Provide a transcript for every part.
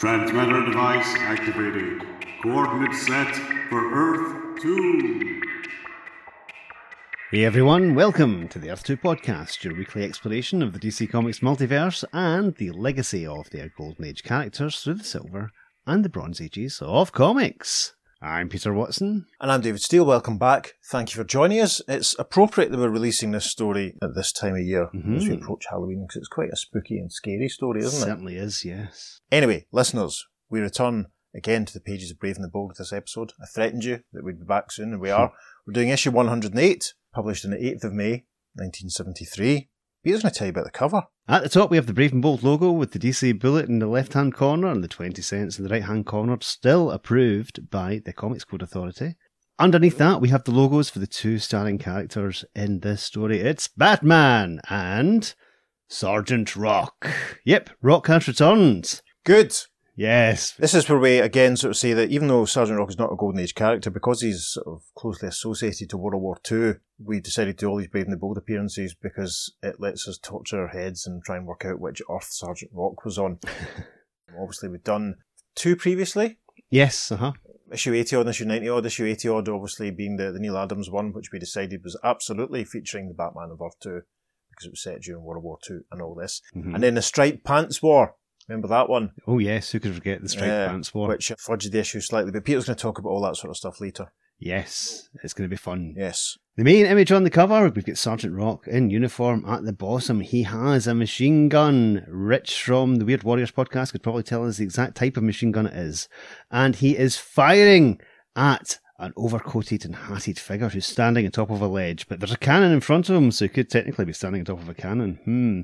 Transmitter device activated. Coordinates set for Earth 2. Hey everyone, welcome to the Earth 2 podcast, your weekly exploration of the DC Comics multiverse and the legacy of their Golden Age characters through the Silver and the Bronze Ages of comics. I'm Peter Watson. And I'm David Steele. Welcome back. Thank you for joining us. It's appropriate that we're releasing this story at this time of year Mhm. as we approach Halloween because it's quite a spooky and scary story, isn't it? Certainly is, yes. Anyway, listeners, we return again to the pages of Brave and the Bold with this episode. I threatened you that we'd be back soon, and we are. We're doing issue 108, published on the 8th of May, 1973. Peter's going to tell you about the cover. At the top, we have the Brave and Bold logo with the DC bullet in the left hand corner and the 20 cents in the right hand corner, still approved by the Comics Code Authority. Underneath that, we have the logos for the two starring characters in this story. It's Batman and Sergeant Rock. Yep, Rock has returned. Good. Yes. This is where we again sort of say that even though Sergeant Rock is not a Golden Age character, because he's sort of closely associated to World War II, we decided to do all these Brave and the Bold appearances because it lets us torture our heads and try and work out which Earth Sergeant Rock was on. Obviously, we've done two previously. Yes, uh huh. Issue 80 odd issue 90 odd. Issue 80 odd obviously being the, the Neal Adams one, which we decided was absolutely featuring the Batman of Earth 2 because it was set during World War II and all this. Mhm. And then the Striped Pants War. Remember that one? Oh, yes, who could forget the striped Yeah, pants war? Which fudged the issue slightly, but Peter's going to talk about all that sort of stuff later. Yes, it's going to be fun. Yes. The main image on the cover, we've got Sergeant Rock in uniform at the bottom. He has a machine gun. Rich from the Weird Warriors podcast could probably tell us the exact type of machine gun it is. And he is firing at an overcoated and hatted figure who's standing on top of a ledge. But there's a cannon in front of him, so he could technically be standing on top of a cannon. Hmm.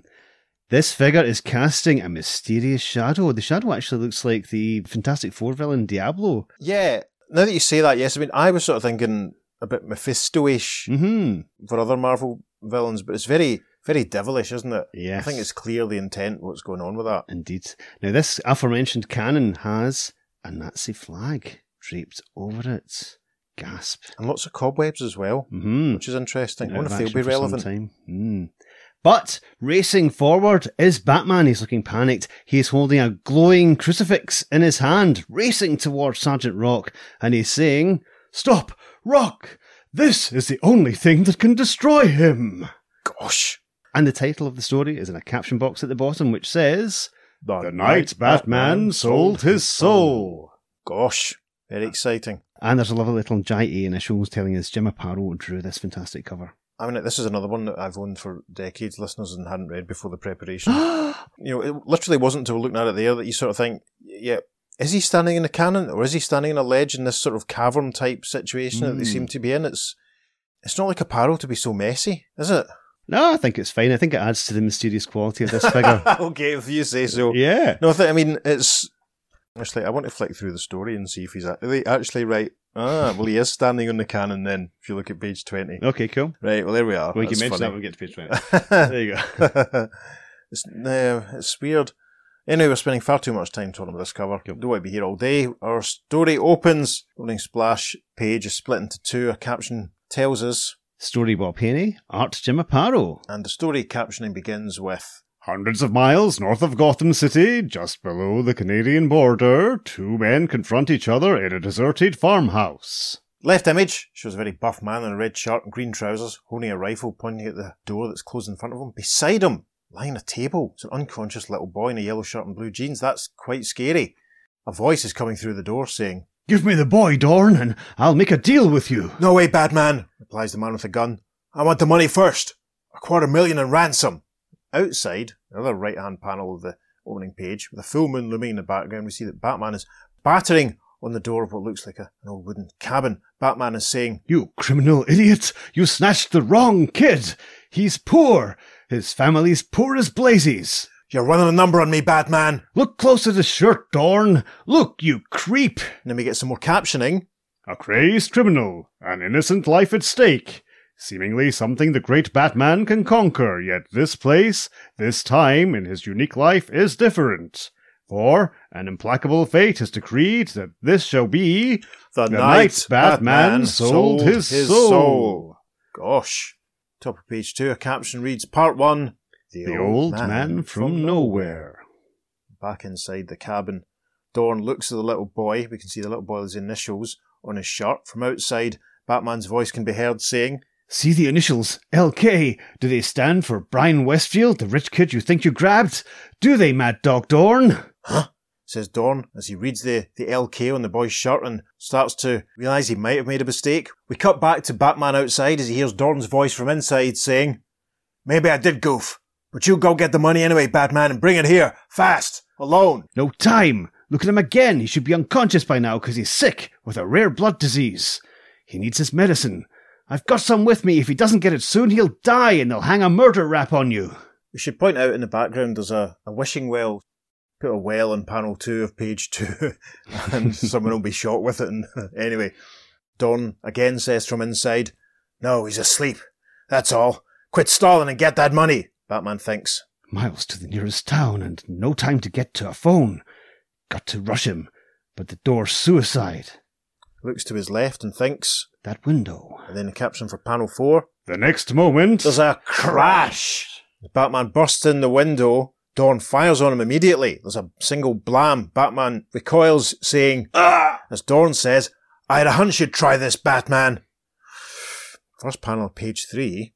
This figure is casting a mysterious shadow. The shadow actually looks like the Fantastic Four villain Diablo. Yeah. Now that you say that, yes, I mean, I was sort of thinking a bit Mephisto-ish Hmm. for other Marvel villains, but it's very, very devilish, isn't it? Yes. I think it's clear the intent, what's going on with that. Indeed. Now, this aforementioned cannon has a Nazi flag draped over it. Gasp. And lots of cobwebs as well, hmm which is interesting. I wonder if they'll be relevant. time. Mm. But racing forward is Batman. He's looking panicked. He's holding a glowing crucifix in his hand, racing towards Sergeant Rock, and he's saying, Stop! Rock! This is the only thing that can destroy him! Gosh. And the title of the story is in a caption box at the bottom, which says, The, The night Batman sold his soul. Gosh. Very exciting. And there's a lovely little giant A initials telling us Jim Aparo drew this fantastic cover. I mean, this is another one that I've owned for decades, listeners, and hadn't read before the preparation. you know, it literally wasn't until looking at it there that you sort of think, yeah, is he standing in a cannon or is he standing in a ledge in this sort of cavern type situation that they Mm. seem to be in? It's it's not like Aparo to be so messy, is it? no, I think it's fine. I think it adds to the mysterious quality of this figure. okay, if you say so. yeah. No, I, think, I mean it's honestly. I want to flick through the story and see if he's actually actually right. Ah, well, he is standing on the cannon. Then, if you look at page twenty, Okay, cool. right? Well, there we are. Well, you can mention that funny. when we get to page 20. there you go. it's, no, it's weird. Anyway, we're spending far too much time talking about this cover. Don't want to be here all day. Our story opens. Opening splash page is split into two. A caption tells us, Story Bob Haney, art Jim Aparo. and the story captioning begins with, Hundreds of miles north of Gotham City, just below the Canadian border, two men confront each other in a deserted farmhouse. Left image shows a very buff man in a red shirt and green trousers holding a rifle pointing at the door that's closed in front of him. Beside him, lying on a table, is an unconscious little boy in a yellow shirt and blue jeans. That's quite scary. A voice is coming through the door saying, Give me the boy, Dorn, and I'll make a deal with you. No way, Batman, replies the man with the gun. I want the money first. A quarter million in ransom. Outside, another right hand panel of the opening page, with a full moon looming in the background, we see that Batman is battering on the door of what looks like a, an old wooden cabin. Batman is saying, You criminal idiot! You snatched the wrong kid! He's poor! His family's poor as blazes! You're running a number on me, Batman. Look close at his shirt, Dorn! Look, you creep! And then we get some more captioning. A crazed criminal, an innocent life at stake. Seemingly something the great Batman can conquer, yet this place, this time in his unique life is different. For an implacable fate has decreed that this shall be The, the night Batman sold his soul. Gosh. Top of page two, a caption reads Part one The old man from nowhere. Back inside the cabin, Dorn looks at the little boy. We can see the little boy's initials on his shirt. From outside, Batman's voice can be heard saying, See the initials LK. Do they stand for Brian Westfield, the rich kid you think you grabbed? Do they, Mad Dog Dorn? Huh? says Dorn as he reads the, the LK on the boy's shirt and starts to realise he might have made a mistake. We cut back to Batman outside as he hears Dorn's voice from inside saying, Maybe I did goof, but you go get the money anyway, Batman, and bring it here, fast, alone. No time. Look at him again. He should be unconscious by now because he's sick with a rare blood disease. He needs his medicine. I've got some with me. If he doesn't get it soon, he'll die and they'll hang a murder rap on you. We should point out in the background there's a, a wishing well. Put a well on panel two of page two, and someone will be shot with it. And anyway, Dorn again says from inside, "No, he's asleep. That's all. Quit stalling and get that money." Batman thinks. Miles to the nearest town and no time to get to a phone. Got to rush him, but the door's suicide. Looks to his left and thinks. That window. And then the caption for panel four. The next moment. There's a crash. Batman bursts in the window. Dorn fires on him immediately. There's a single blam. Batman recoils, saying, Ah! As Dorn says, I had a hunch you'd try this, Batman. First panel, page three.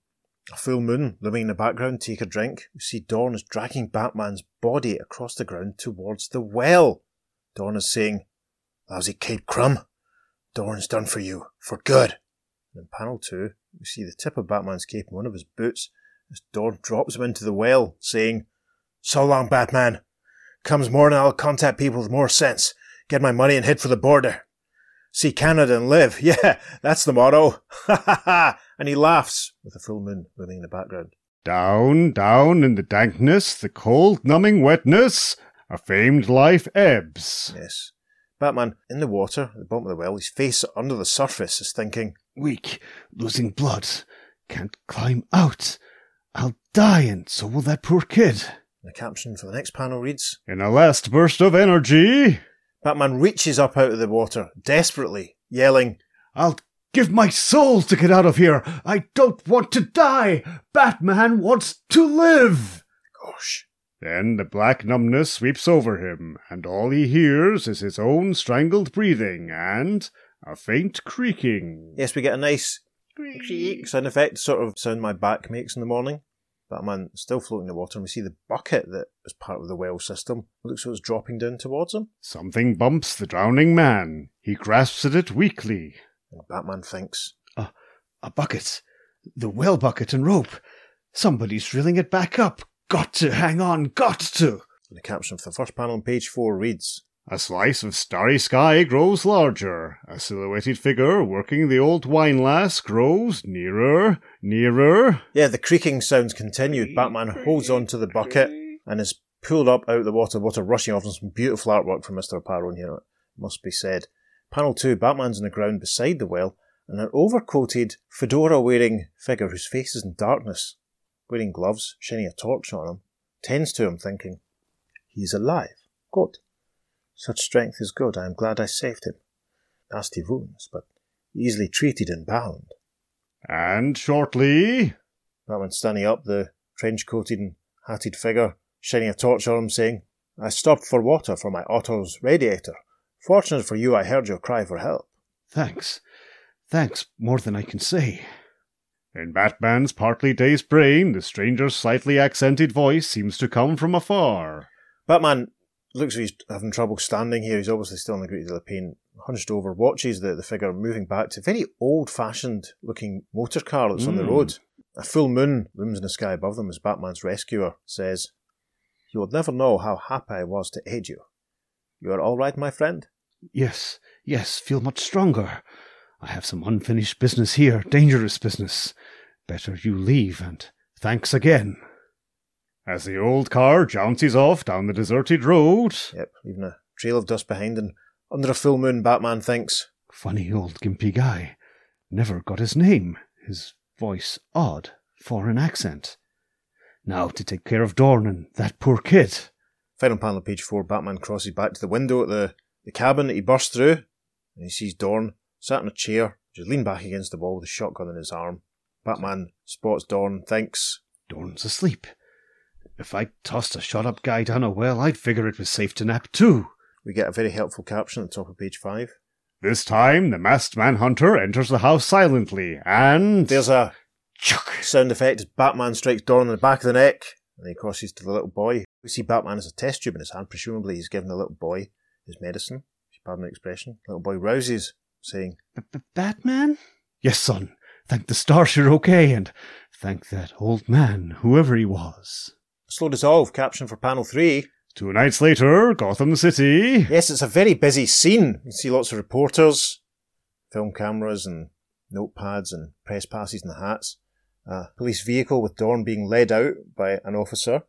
A full moon looming in the background. Take a drink. We see Dorn is dragging Batman's body across the ground towards the well. Dorn is saying, Lousy Cape Crumb. Dorn's done for you. For good. And in panel two, we see the tip of Batman's cape in one of his boots as Dorn drops him into the well, saying, So long, Batman. Comes morning, I'll contact people with more sense. Get my money and head for the border. See Canada and live. Yeah, that's the motto. Ha ha ha! And he laughs with the full moon looming in the background. Down, down in the dankness, the cold, numbing wetness, a famed life ebbs. Yes. Batman, in the water, at the bottom of the well, his face under the surface, is thinking, Weak, losing blood, can't climb out. I'll die, and so will that poor kid. The caption for the next panel reads, In a last burst of energy, Batman reaches up out of the water, desperately, yelling, I'll give my soul to get out of here. I don't want to die. Batman wants to live. Gosh. Then the black numbness sweeps over him, and all he hears is his own strangled breathing and a faint creaking. Yes, we get a nice creak sound effect, sort of sound my back makes in the morning. Batman still floating in the water, and we see the bucket that is part of the well system. It looks like it's dropping down towards him. Something bumps the drowning man. He grasps at it weakly. And Batman thinks, A bucket. The well bucket and rope. Somebody's reeling it back up. Got to hang on. Got to. and the caption for the first panel on page four reads, A slice of starry sky grows larger. A silhouetted figure working the old windlass grows nearer, nearer. Yeah, the creaking sounds continued. Batman holds on to the bucket and is pulled up out of the water, water rushing off, and some beautiful artwork from Mr. Aparo here, it must be said. Panel 2, Batman's on the ground beside the well, and an overcoated, fedora wearing figure whose face is in darkness, wearing gloves, shining a torch on him, tends to him, thinking, He is alive. Good. Such strength is good. I am glad I saved him. Nasty wounds, but easily treated and bound. And shortly, Batman standing up, the trench coated and hatted figure, shining a torch on him, saying, I stopped for water for my Otto's radiator. Fortunate for you, I heard your cry for help. Thanks. Thanks more than I can say. In Batman's partly dazed brain, the stranger's slightly accented voice seems to come from afar. Batman looks like he's having trouble standing here. He's obviously still in a great deal of pain. Hunched over, watches the, the figure moving back to a very old fashioned looking motor car that's on the Mm. road. A full moon looms in the sky above them as Batman's rescuer says, You would never know how happy I was to aid you. You are all right, my friend? Yes, yes, feel much stronger. I have some unfinished business here, dangerous business. Better you leave, and thanks again. As the old car jounces off down the deserted road, Yep, leaving a trail of dust behind, and under a full moon, Batman thinks, Funny old gimpy guy. Never got his name. His voice odd, foreign accent. Now to take care of Dorn and that poor kid. Final panel page four, Batman crosses back to the window at the, the cabin that he burst through, and he sees Dorn sat in a chair, just leaned back against the wall with a shotgun in his arm. Batman spots Dorn, thinks, Dorn's asleep. If I tossed a shot up guy down a well, I'd figure it was safe to nap too. we get a very helpful caption at the top of page five. This time, the masked manhunter enters the house silently, and There's a Chuck. sound effect as Batman strikes Dorn in the back of the neck, and he crosses to the little boy. We see Batman has a test tube in his hand. Presumably, he's giving the little boy his medicine. Pardon the expression. Little boy rouses, saying, B Batman? Yes, son. Thank the stars you're okay, and thank that old man, whoever he was. Slow dissolve, caption for panel three. Two nights later, Gotham City. Yes, it's a very busy scene. You see lots of reporters, film cameras, and notepads, and press passes and hats. A police vehicle with Dorn being led out by an officer.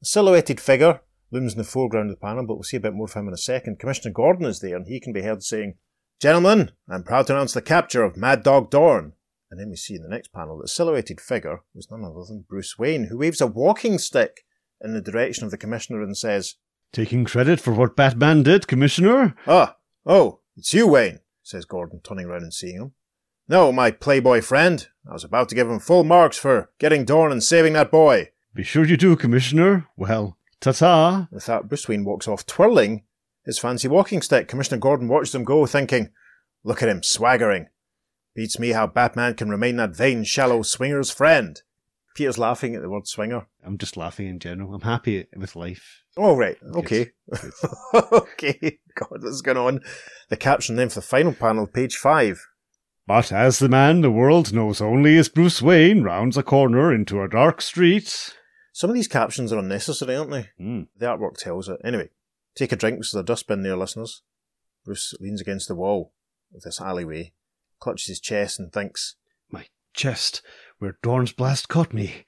A silhouetted figure looms in the foreground of the panel, but we'll see a bit more of him in a second. Commissioner Gordon is there, and he can be heard saying, Gentlemen, I'm proud to announce the capture of Mad Dog Dorn. And then we see in the next panel that the silhouetted figure was none other than Bruce Wayne, who waves a walking stick in the direction of the Commissioner and says, Taking credit for what Batman did, Commissioner? Ah, oh, it's you, Wayne, says Gordon, turning round and seeing him. No, my playboy friend. I was about to give him full marks for getting Dorn and saving that boy. Be sure you do, Commissioner. Well, ta ta. With that, Bruce Wayne walks off, twirling his fancy walking stick. Commissioner Gordon watched them go, thinking, Look at him, swaggering. Beats me how Batman can remain that vain, shallow swinger's friend. Peter's laughing at the word swinger. I'm just laughing in general. I'm happy with life. Oh, right. Okay. okay. God, what's going on? The caption then for the final panel, page five. But as the man the world knows only as Bruce Wayne rounds a corner into a dark street. Some of these captions are unnecessary, aren't they? Hmm. The artwork tells it. Anyway, take a drink. There's a dustbin there, listeners. Bruce leans against the wall of this alleyway, clutches his chest, and thinks, My chest, where Dorn's blast caught me.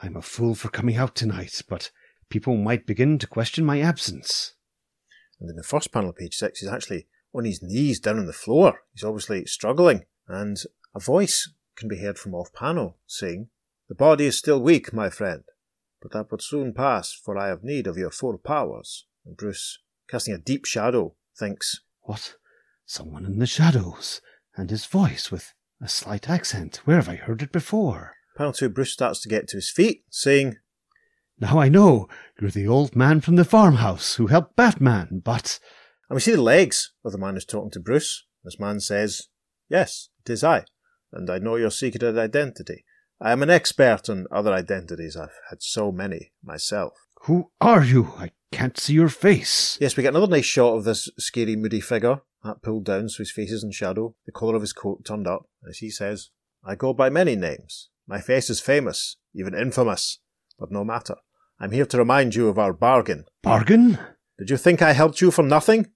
I'm a fool for coming out tonight, but people might begin to question my absence. and in the first panel, page six, he's actually on his knees down on the floor. He's obviously struggling, and a voice can be heard from off panel saying, The body is still weak, my friend, but that would soon pass, for I have need of your full powers. And Bruce, casting a deep shadow, thinks, What? Someone in the shadows, and his voice with a slight accent. Where have I heard it before? Panel two, Bruce starts to get to his feet, saying, Now I know you're the old man from the farmhouse who helped Batman, but And we see the legs of the man who's talking to Bruce. This man says, Yes, it is I, and I know your secret identity. I am an expert on other identities. I've had so many myself. Who are you? I can't see your face. Yes, we get another nice shot of this scary, moody figure, hat pulled down so his face is in shadow, the collar of his coat turned up, as he says, I go by many names. My face is famous, even infamous, but no matter. I'm here to remind you of our bargain. Bargain? Did you think I helped you for nothing?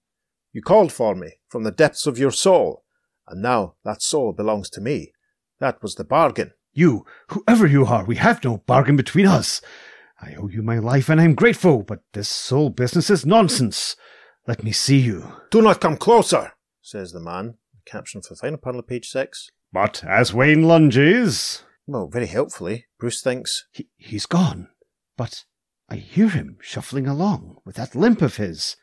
You called for me from the depths of your soul, and now that soul belongs to me. That was the bargain. You, whoever you are, we have no bargain between us. I owe you my life and I'm grateful, but this soul business is nonsense. Let me see you. Do not come closer, says the man. Caption for the final panel of page six. But as Wayne lunges, Well, very helpfully, Bruce thinks, He, he's gone, but I hear him shuffling along with that limp of his.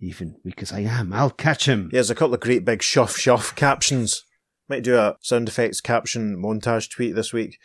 Even weak as I am, I'll catch him. He has a couple of great big shuff shuff captions. Might do a sound effects caption montage tweet this week.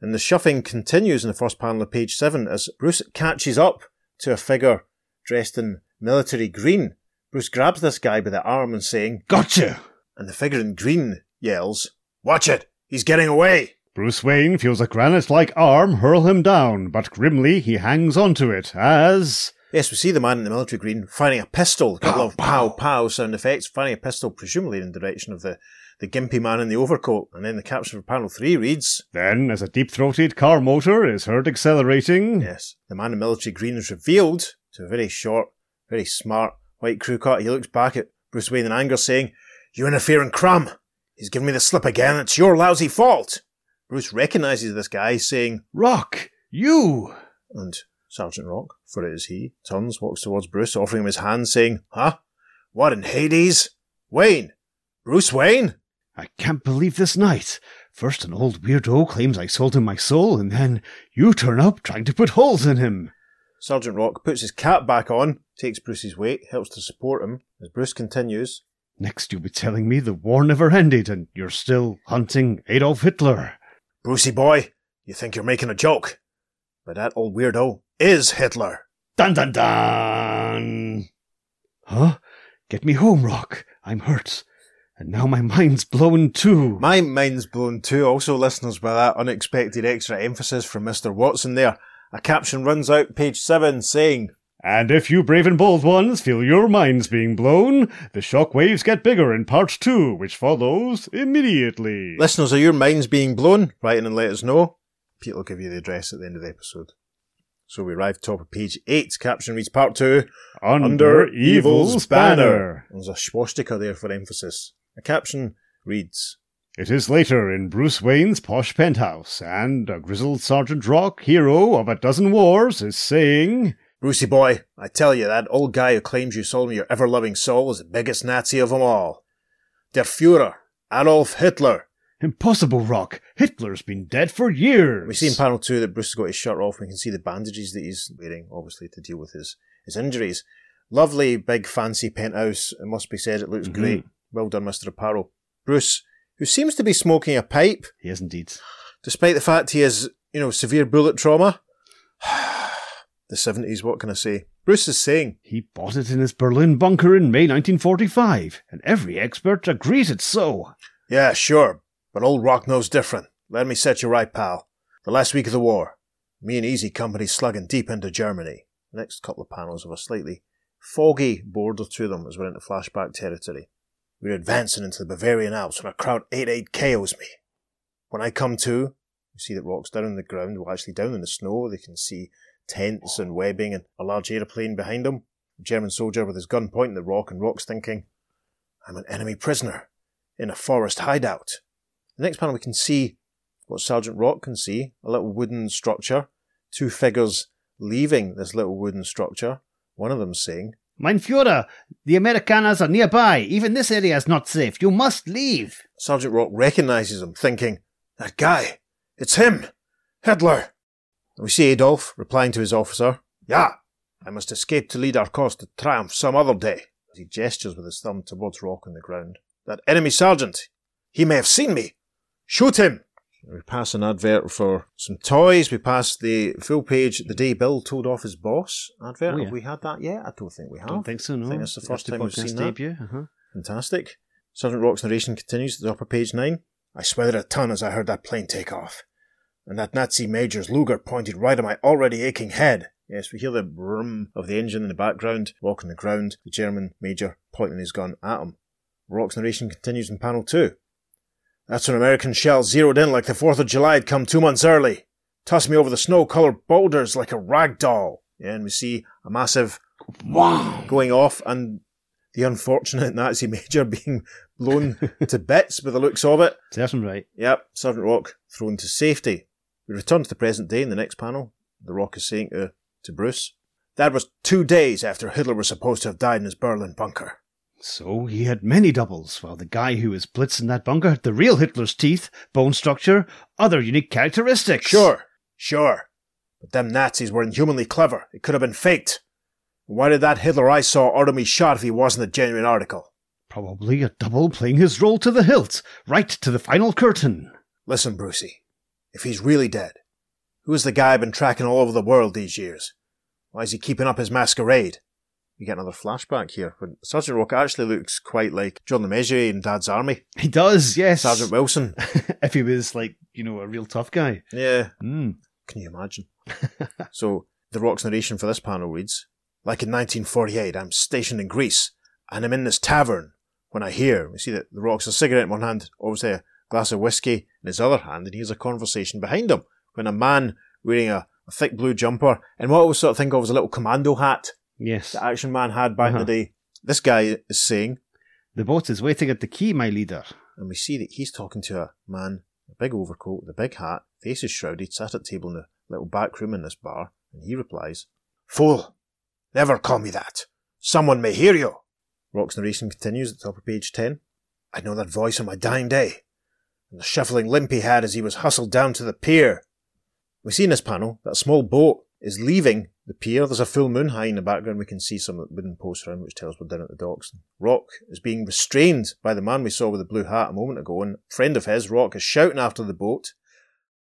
And the shuffing continues in the first panel of page seven as Bruce catches up to a figure dressed in military green. Bruce grabs this guy by the arm and saying, Gotcha! and the figure in green yells, Watch it! He's getting away! Bruce Wayne feels a granite like arm hurl him down, but grimly he hangs onto it as. Yes, we see the man in the military green firing a pistol, a couple Pow, of pow. pow sound effects, firing a pistol presumably in the direction of the, the gimpy man in the overcoat. And then the caption for panel three reads, Then, as a deep throated car motor is heard accelerating, Yes, the man in military green is revealed to a very short, very smart white crew cut. He looks back at Bruce Wayne in anger, saying, You interfering crumb! He's given me the slip again. It's your lousy fault! Bruce recognises this guy, saying, Rock! You! and Sergeant Rock, for it is he, turns, walks towards Bruce, offering him his hand, saying, Huh? What in Hades? Wayne! Bruce Wayne? I can't believe this night. First, an old weirdo claims I sold him my soul, and then you turn up trying to put holes in him. Sergeant Rock puts his cap back on, takes Bruce's weight, helps to support him. As Bruce continues, Next, you'll be telling me the war never ended and you're still hunting Adolf Hitler. Brucey boy, you think you're making a joke. But that old weirdo is Hitler. Dun dun dun! Huh? Get me home, Rock. I'm hurt. And now my mind's blown too. My mind's blown too. Also, listeners, by that unexpected extra emphasis from Mr. Watson there, a caption runs out page 7 saying, And if you brave and bold ones feel your minds being blown, the shock waves get bigger in part two, which follows immediately. Listeners, are your minds being blown? Write in and let us know. Pete will give you the address at the end of the episode. So we arrive top of page 8. Caption reads part 2. Under, evil's banner. There's a swastika there for emphasis. A caption reads, It is later in Bruce Wayne's posh penthouse, and a grizzled Sergeant Rock, hero of a dozen wars, is saying, Brucey boy, I tell you, that old guy who claims you sold me your ever-loving soul is the biggest Nazi of them all. Der Fuhrer, Adolf Hitler. Impossible, Rock. Hitler's been dead for years. We see in panel two that Bruce has got his shirt off. We can see the bandages that he's wearing, obviously, to deal with his, his injuries. Lovely, big, fancy penthouse. It must be said, it looks Mhm. great. Well done, Mr. Aparo. Bruce, who seems to be smoking a pipe, He is indeed. despite the fact he has, you know, severe bullet trauma. the 70s, what can I say? Bruce is saying, He bought it in his Berlin bunker in May 1945, and every expert agrees it's so. Yeah, sure, but old Rock knows different. Let me set you right, pal. The last week of the war, me and Easy Company slugging deep into Germany. The next couple of panels have a slightly foggy border to them as we're into flashback territory. We're advancing into the Bavarian Alps when a crowd 8-8 KOs me. When I come to, you see that Rock's down on the ground, well actually down in the snow, they can see tents and webbing and a large aeroplane behind them. A German soldier with his gun pointing at Rock and Rock's thinking, I'm an enemy prisoner in a forest hideout. The next panel we can see what Sergeant Rock can see, a little wooden structure, two figures leaving this little wooden structure. One of them saying, Mein Führer, the Americanas are nearby. Even this area is not safe. You must leave. Sergeant Rock recognizes him, thinking, That guy, it's him, Hitler. And we see Adolf replying to his officer, Yeah, I must escape to lead our cause to triumph some other day. He gestures with his thumb towards Rock on the ground. That enemy sergeant, he may have seen me. Shoot him! We pass an advert for some toys. We pass the full page, the day Bill told off his boss advert. Oh, yeah. Have we had that yet? I don't think we have. Don't think so, no. I think it's the first time we've seen that. Uh-huh. Fantastic. Sergeant Rock's narration continues at the upper page 9. I sweated a ton as I heard that plane take off. And that Nazi major's Luger pointed right at my already aching head. Yes, we hear the brum of the engine in the background, Walking the ground, the German major pointing his gun at him. Rock's narration continues in panel 2. That's when American shells zeroed in like the 4th of July had come two months early. Tossed me over the snow-coloured boulders like a rag doll. Yeah, and we see a massive Wow. going off and the unfortunate Nazi major being blown to bits by the looks of it. Serves him right. Yep, Sergeant Rock thrown to safety. We return to the present day in the next panel. The Rock is saying to, to Bruce, That was two days after Hitler was supposed to have died in his Berlin bunker. So he had many doubles, while the guy who was blitzing that bunker had the real Hitler's teeth, bone structure, other unique characteristics. Sure, sure. But them Nazis were inhumanly clever. It could have been faked. Why did that Hitler I saw order me shot if he wasn't a genuine article? Probably a double playing his role to the hilt, right to the final curtain. Listen, Brucey, if he's really dead, who is the guy I've been tracking all over the world these years? Why is he keeping up his masquerade? We get another flashback here, but Sergeant Rock actually looks quite like John Le in Dad's Army. He does, yes. Sergeant Wilson. if he was like, you know, a real tough guy. Yeah, Mm. can you imagine? so, the Rock's narration for this panel reads, Like in 1948, I'm stationed in Greece, and I'm in this tavern when I hear, we see that the Rock's a cigarette in one hand, obviously a glass of whiskey in his other hand, and he hears a conversation behind him when a man wearing a, a thick blue jumper and what I always sort of think of as a little commando hat Yes. the Action Man had back in Uh-huh. the day. This guy is saying, The boat is waiting at the quay, my leader. and we see that he's talking to a man, a big overcoat, with a big hat, face is shrouded, sat at table in a little back room in this bar, and he replies, Fool! Never call me that! Someone may hear you! Rock's narration continues at the top of page 10. I know that voice on my dying day, and the shuffling limp he had as he was hustled down to the pier. We see in this panel that a small boat is leaving the pier. There's a full moon high in the background. We can see some wooden posts around which tells we're down at the docks. Rock is being restrained by the man we saw with the blue hat a moment ago, and a friend of his, Rock, is shouting after the boat.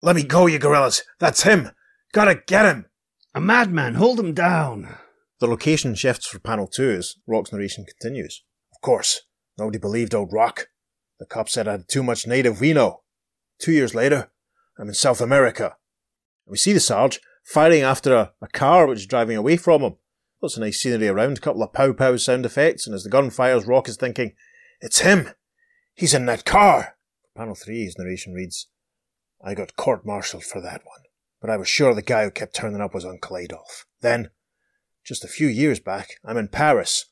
Let me go, you gorillas! That's him! Gotta get him! A madman, hold him down. The location shifts for panel two as Rock's narration continues. Of course, nobody believed old Rock. The cop said I had too much native vino. Two years later, I'm in South America. And we see the Sarge firing after a, a car which is driving away from him. Lots of nice scenery around, a couple of pow pow sound effects, and as the gun fires, Rock is thinking, It's him! He's in that car! Panel 3, his narration reads, I got court martialed for that one, but I was sure the guy who kept turning up was Uncle Adolf. Then, just a few years back, I'm in Paris,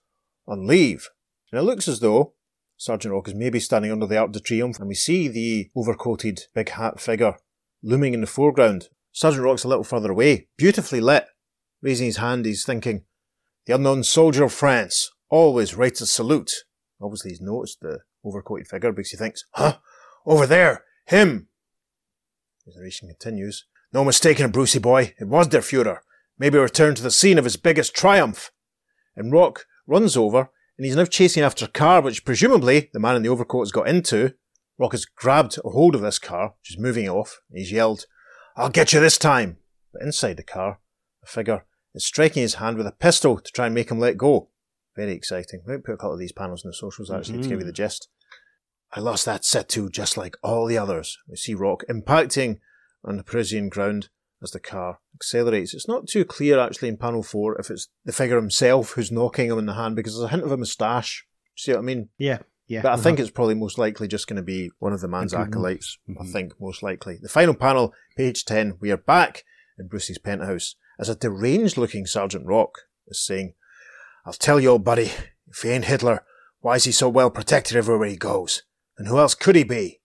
on leave, and it looks as though Sergeant Rock is maybe standing under the Arc de Triomphe, and we see the overcoated big hat figure looming in the foreground. Sergeant Rock's a little further away, beautifully lit. Raising his hand, he's thinking, The unknown soldier of France always rates a salute. Obviously, he's noticed the overcoated figure because he thinks, Huh? Over there! Him! His narration continues. No mistaking, Brucey boy. It was der Fuhrer. Maybe return to the scene of his biggest triumph. And Rock runs over and he's now chasing after a car which presumably the man in the overcoat has got into. Rock has grabbed a hold of this car, which is moving off, and he's yelled, I'll get you this time! But inside the car, a figure is striking his hand with a pistol to try and make him let go. Very exciting. We might put a couple of these panels in the socials actually mm-hmm. to give you the gist. I lost that set too, just like all the others. We see Rock impacting on the Parisian ground as the car accelerates. It's not too clear actually in panel four if it's the figure himself who's knocking him in the hand because there's a hint of a moustache. See what I mean? Yeah. Yeah, but I uh-huh. think it's probably most likely just going to be one of the man's acolytes. Mm-hmm. I think most likely. The final panel, page 10, we are back in Bruce's penthouse as a deranged looking Sergeant Rock is saying, I'll tell you, old buddy, if he ain't Hitler, why is he so well protected everywhere he goes? And who else could he be?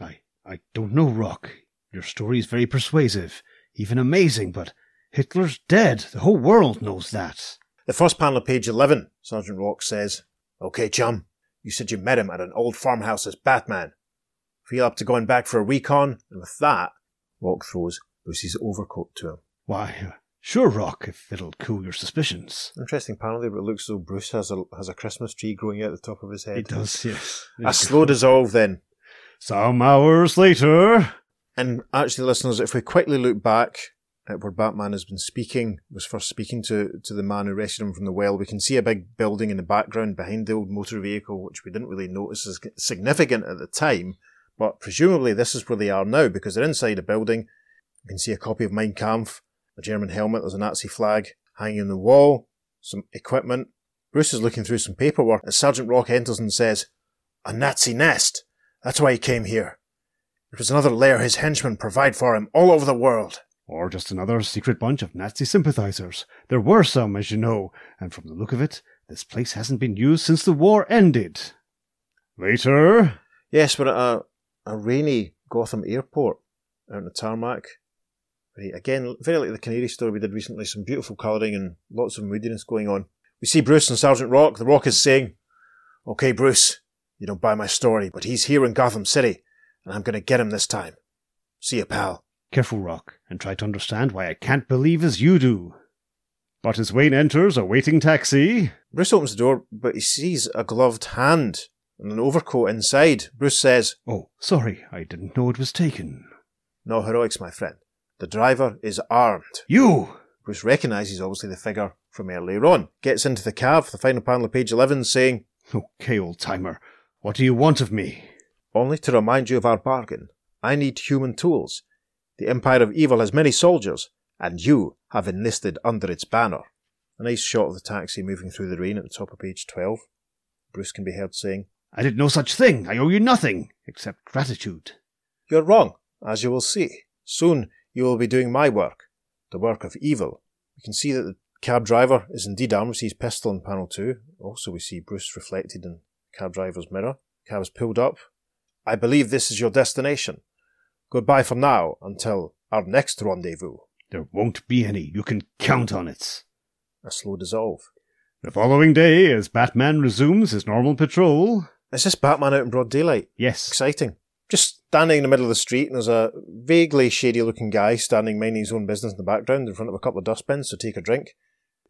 I, I don't know, Rock. Your story is very persuasive even amazing, but Hitler's dead. The whole world knows that. The first panel of page 11, Sergeant Rock says, Okay, chum, you said you met him at an old farmhouse as Batman. Feel up to going back for a recon? And with that, Rock throws Bruce's overcoat to him. Why, uh, sure, Rock, if it'll cool your suspicions. Interesting panel there, but it looks as though Bruce has a, has a Christmas tree growing out the top of his head. He does, yes. A slow dissolve then. Some hours later. And actually, listeners, if we quickly look back where Batman has been speaking, was first speaking to, to the man who rescued him from the well, we can see a big building in the background behind the old motor vehicle, which we didn't really notice as significant at the time. But presumably this is where they are now because they're inside a building. You can see a copy of Mein Kampf, a German helmet, there's a Nazi flag hanging on the wall, some equipment. Bruce is looking through some paperwork as Sergeant Rock enters and says, A Nazi nest! That's why he came here. It was another lair his henchmen provide for him all over the world. Or just another secret bunch of Nazi sympathizers. There were some, as you know, and from the look of it, this place hasn't been used since the war ended. Later. Yes, we're at a, a rainy Gotham airport out on the tarmac. Again, very like the Canary story we did recently, some beautiful colouring and lots of moodiness going on. We see Bruce and Sergeant Rock. The Rock is saying, Okay, Bruce, you don't buy my story, but he's here in Gotham City and I'm going to get him this time. See you, pal. Careful, Rock, and try to understand why I can't believe as you do. But as Wayne enters a waiting taxi. Bruce opens the door, but he sees a gloved hand and an overcoat inside. Bruce says, Oh, sorry, I didn't know it was taken. No heroics, my friend. The driver is armed. You! Bruce recognises, obviously, the figure from earlier on. Gets into the cab for the final panel of page 11, saying, Okay, old timer, what do you want of me? Only to remind you of our bargain. I need human tools. The Empire of Evil has many soldiers, and you have enlisted under its banner. A nice shot of the taxi moving through the rain at the top of page 12. Bruce can be heard saying, I did no such thing. I owe you nothing, except gratitude. You're wrong, as you will see. Soon you will be doing my work, the work of evil. You can see that the cab driver is indeed armed. We see his pistol in panel 2. Also, we see Bruce reflected in the cab driver's mirror. Cab is pulled up. I believe this is your destination. Goodbye for now until our next rendezvous. There won't be any. You can count on it. A slow dissolve. The following day, as Batman resumes his normal patrol. Is this Batman out in broad daylight? Yes. Exciting. Just standing in the middle of the street, and there's a vaguely shady looking guy standing minding his own business in the background in front of a couple of dustbins to take a drink.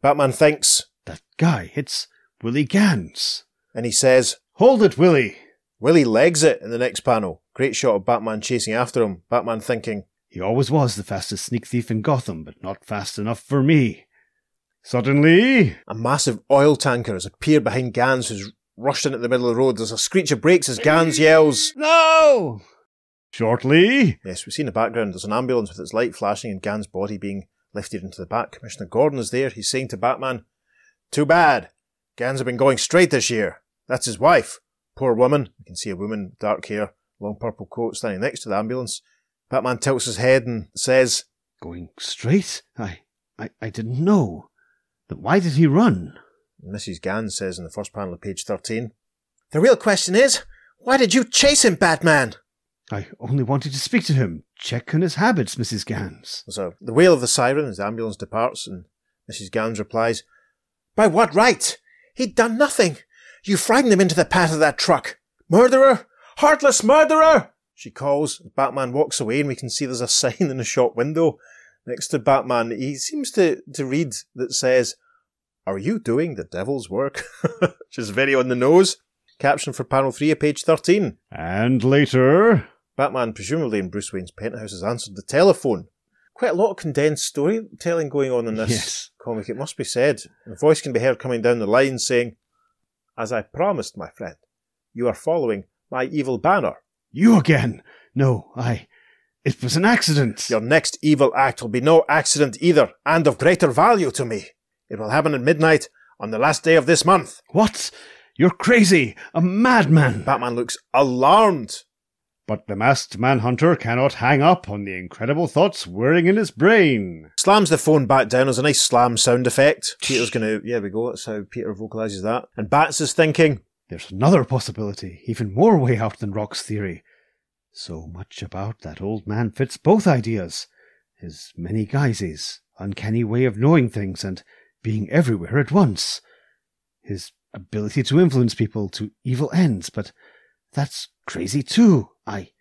Batman thinks, That guy, it's Willie Gans. And he says, Hold it, Willie. Willie legs it in the next panel. Great shot of Batman chasing after him. Batman thinking, He always was the fastest sneak thief in Gotham, but not fast enough for me. Suddenly, a massive oil tanker has appeared behind Gans, who's rushed in at the middle of the road. There's a screech of brakes as Gans yells, No! Shortly, Yes, we see in the background there's an ambulance with its light flashing and Gan's body being lifted into the back. Commissioner Gordon is there. He's saying to Batman, Too bad. Gans have been going straight this year. That's his wife. Poor woman. You can see a woman, dark hair, long purple coat, standing next to the ambulance. Batman tilts his head and says, going straight? I, I, I didn't know. Then why did he run? Mrs. Gans says in the first panel of page 13, The real question is, why did you chase him, Batman? I only wanted to speak to him, check on his habits, Mrs. Gans. So the wail of the siren as the ambulance departs, and Mrs. Gans replies, By what right? He'd done nothing. You frightened him into the path of that truck. Murderer! Heartless murderer! She calls. Batman walks away, and we can see there's a sign in the shop window next to Batman. He seems to, to read that says, Are you doing the devil's work? Which is very on the nose. Caption for panel 3 of page 13. And later, Batman, presumably in Bruce Wayne's penthouse, has answered the telephone. Quite a lot of condensed storytelling going on in this Yes. comic, it must be said. A voice can be heard coming down the line saying, As I promised, my friend, you are following my evil banner. you again. No, I. It was an accident. Your next evil act will be no accident either, and of greater value to me. It will happen at midnight on the last day of this month. What? You're crazy! A madman! Batman looks alarmed. But the masked manhunter cannot hang up on the incredible thoughts whirring in his brain. Slams the phone back down. as a nice slam sound effect. Peter's gonna, yeah, we go. That's how Peter vocalizes that. And Bats is thinking, There's another possibility, even more way out than Rock's theory. So much about that old man fits both ideas. His many guises, uncanny way of knowing things, and being everywhere at once. His ability to influence people to evil ends, but that's crazy too. I.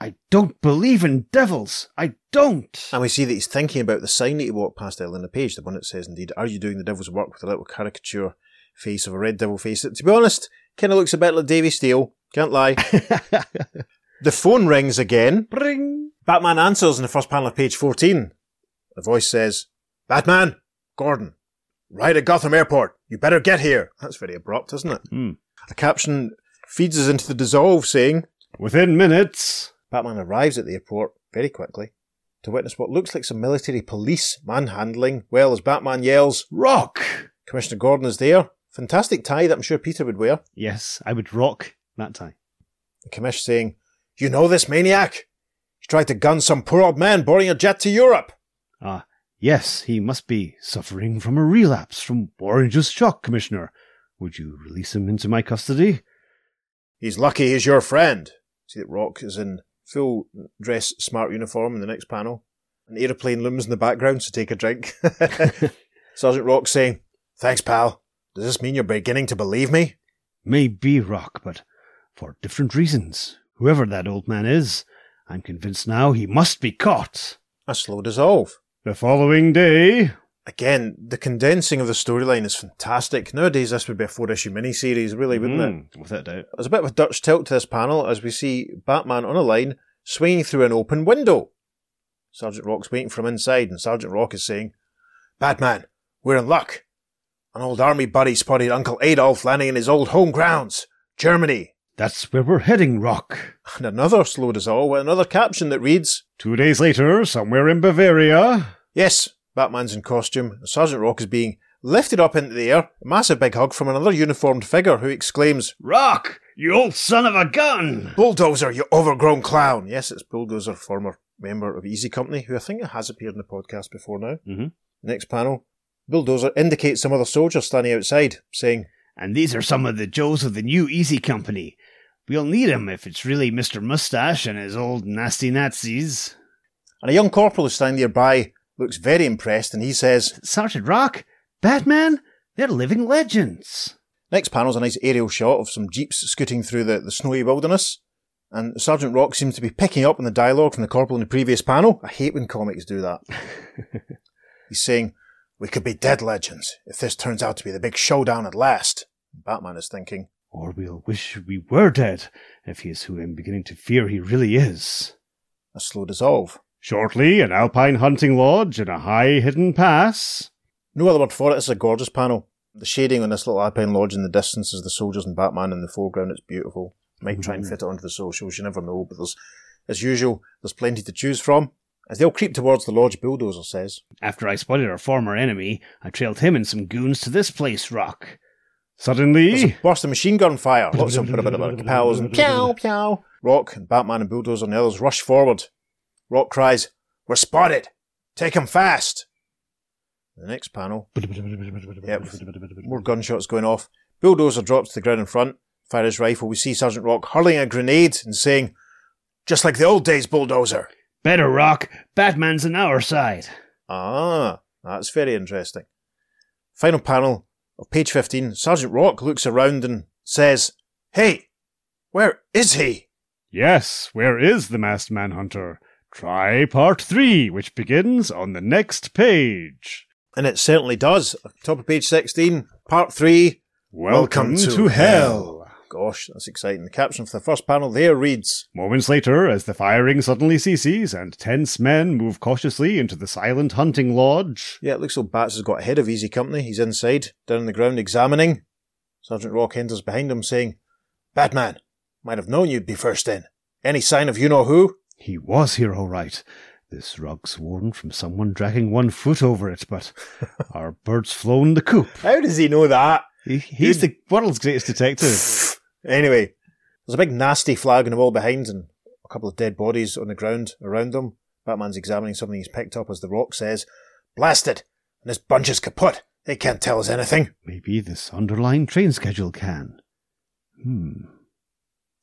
I don't believe in devils. I don't. And we see that he's thinking about the sign that he walked past the page, the one that says, indeed, are you doing the devil's work with a little caricature face of a red devil face? That, to be honest, kind of looks a bit like Davy Steele. Can't lie. the phone rings again. Batman answers in the first panel of page 14. The voice says, Batman, Gordon, right at Gotham Airport. You better get here. That's very abrupt, isn't it? Hmm. A caption feeds us into the dissolve saying, Within minutes. Batman arrives at the airport very quickly to witness what looks like some military police manhandling. Well, as Batman yells, Rock! Commissioner Gordon is there. Fantastic tie that I'm sure Peter would wear. Yes, I would rock that tie. The commish saying, You know this maniac? He tried to gun some poor old man boarding a jet to Europe. Ah, yes, he must be suffering from a relapse from orange shock, Commissioner. Would you release him into my custody? He's lucky he's your friend. See that Rock is in full dress smart uniform in the next panel. An aeroplane looms in the background, so take a drink. Sergeant Rock saying, Thanks, pal. Does this mean you're beginning to believe me? May be Rock, but for different reasons. Whoever that old man is, I'm convinced now he must be caught. A slow dissolve. The following day, Again, the condensing of the storyline is fantastic. Nowadays, this would be a four issue miniseries, really, wouldn't it? Mm, without doubt. There's a bit of a Dutch tilt to this panel as we see Batman on a line swinging through an open window. Sergeant Rock's waiting from inside, and Sergeant Rock is saying, Batman, we're in luck. An old army buddy spotted Uncle Adolf landing in his old home grounds, Germany. That's where we're heading, Rock. And another slow dissolve with another caption that reads, Two days later, somewhere in Bavaria. Yes, Batman's in costume, and Sergeant Rock is being lifted up into the air, a massive big hug from another uniformed figure who exclaims, Rock, you old son of a gun! Bulldozer, you overgrown clown. Yes, it's Bulldozer, former member of Easy Company, who I think has appeared in the podcast before now. Mm-hmm. Next panel. Bulldozer indicates some other soldiers standing outside, saying, And these are some of the Joes of the new Easy Company. We'll need 'em if it's really Mr. Mustache and his old nasty Nazis. and a young corporal who's standing nearby looks very impressed, and he says, Sergeant Rock, Batman, they're living legends. Next panel's a nice aerial shot of some jeeps scooting through the, the snowy wilderness. And Sergeant Rock seems to be picking up on the dialogue from the corporal in the previous panel. I hate when comics do that. He's saying, We could be dead legends if this turns out to be the big showdown at last. Batman is thinking, Or we'll wish we were dead, if he is who I'm beginning to fear he really is. A slow dissolve. Shortly, an alpine hunting lodge in a high hidden pass. No other word for it. It's a gorgeous panel. The shading on this little Alpine Lodge in the distance is the soldiers and Batman in the foreground. It's beautiful. Might try and mm. fit it onto the socials. You never know. But there's, as usual, there's plenty to choose from. As they all creep towards the lodge, Bulldozer says, After I spotted our former enemy, I trailed him and some goons to this place, Rock. Suddenly, There's a burst of machine gun fire. Lots of kapals and pew pew. Rock and Batman and Bulldozer and the others rush forward. Rock cries, We're spotted! Take him fast! The next panel, Yep. more gunshots going off. Bulldozer drops to the ground in front, fire his rifle. We see Sergeant Rock hurling a grenade and saying, Just like the old days, Bulldozer. Better Rock. Batman's on our side. Ah, that's very interesting. Final panel of page 15. Sergeant Rock looks around and says, Hey, where is he? Yes, where is the masked manhunter? Try part three, which begins on the next page. And it certainly does. Top of page 16, part 3. Welcome, Welcome to to, hell. Gosh, that's exciting. The caption for the first panel there reads, Moments later, as the firing suddenly ceases and tense men move cautiously into the silent hunting lodge, Yeah, it looks like Bats has got ahead of Easy Company. He's inside, down on the ground examining. Sergeant Rock enters behind him saying, Batman, might have known you'd be first in. Any sign of you know who? he was here all right. This rug's worn from someone dragging one foot over it, but our bird's flown the coop. How does he know that? He, he's the world's greatest detective. Anyway, there's a big nasty flag on the wall behind and a couple of dead bodies on the ground around them. Batman's examining something he's picked up as the rock says, Blasted! And this bunch is kaput. They can't tell us anything. Maybe this underlying train schedule can. Hmm.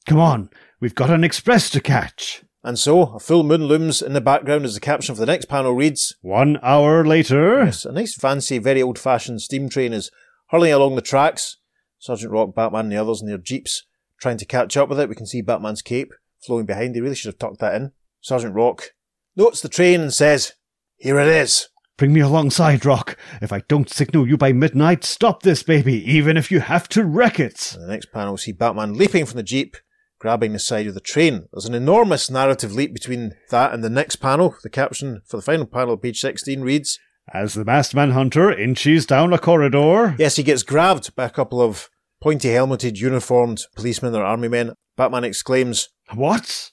Come on, we've got an express to catch. And so, a full moon looms in the background as the caption for the next panel reads, One hour later. Yes, a nice fancy, very old fashioned steam train is hurling along the tracks. Sergeant Rock, Batman, and the others in their jeeps trying to catch up with it. We can see Batman's cape flowing behind. They really should have tucked that in. Sergeant Rock notes the train and says, Here it is. Bring me alongside, Rock. If I don't signal you by midnight, stop this baby, even if you have to wreck it. In the next panel, we see Batman leaping from the jeep, grabbing the side of the train. There's an enormous narrative leap between that and the next panel. The caption for the final panel, page 16, reads, As the masked manhunter inches down a corridor, Yes, he gets grabbed by a couple of pointy helmeted, uniformed policemen or army men. Batman exclaims, What?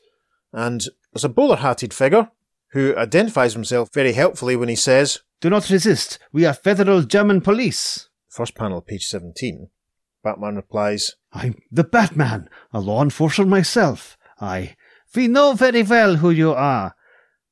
and there's a bowler hatted figure who identifies himself very helpfully when he says, Do not resist. We are federal German police. first panel, page 17, Batman replies, I'm the Batman, a law enforcer myself. I. We know very well who you are.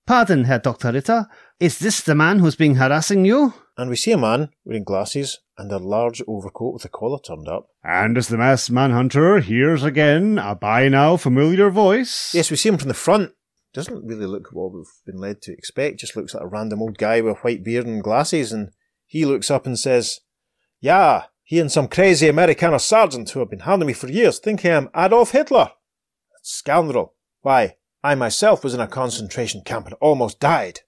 Pardon, Herr Dr. Ritter. Is this the man who's been harassing you? And we see a man wearing glasses and a large overcoat with a collar turned up. And as the masked manhunter hears again a by now familiar voice. Yes, we see him from the front. Doesn't really look what we've been led to expect. Just looks like a random old guy with a white beard and glasses. And he looks up and says, Yeah, he and some crazy Amerikaner sergeant who have been hounding me for years think I am Adolf Hitler. Scoundrel. Why, I myself was in a concentration camp and almost died.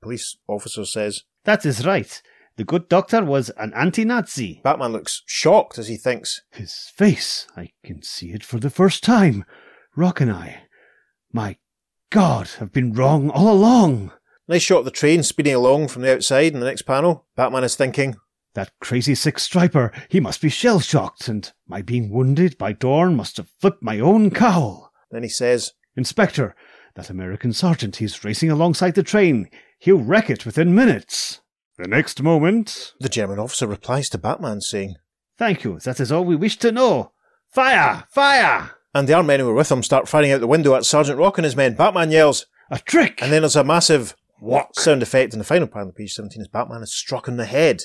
Police officer says, That is right. The good doctor was an anti Nazi. Batman looks shocked as he thinks, His face, I can see it for the first time. Rock and I, my God, have been wrong all along. Nice shot of the train speeding along from the outside in the next panel. Batman is thinking, That crazy six striper, he must be shell shocked, and my being wounded by Dorn must have flipped my own cowl. then he says, Inspector, that American sergeant, he's racing alongside the train. He'll wreck it within minutes. The next moment. The German officer replies to Batman saying, Thank you, that is all we wish to know. Fire! Fire! and the armed men who were with him start firing out the window at Sergeant Rock and his men. Batman yells, A trick! and then there's a massive what sound effect in the final panel of page 17 as Batman is struck in the head.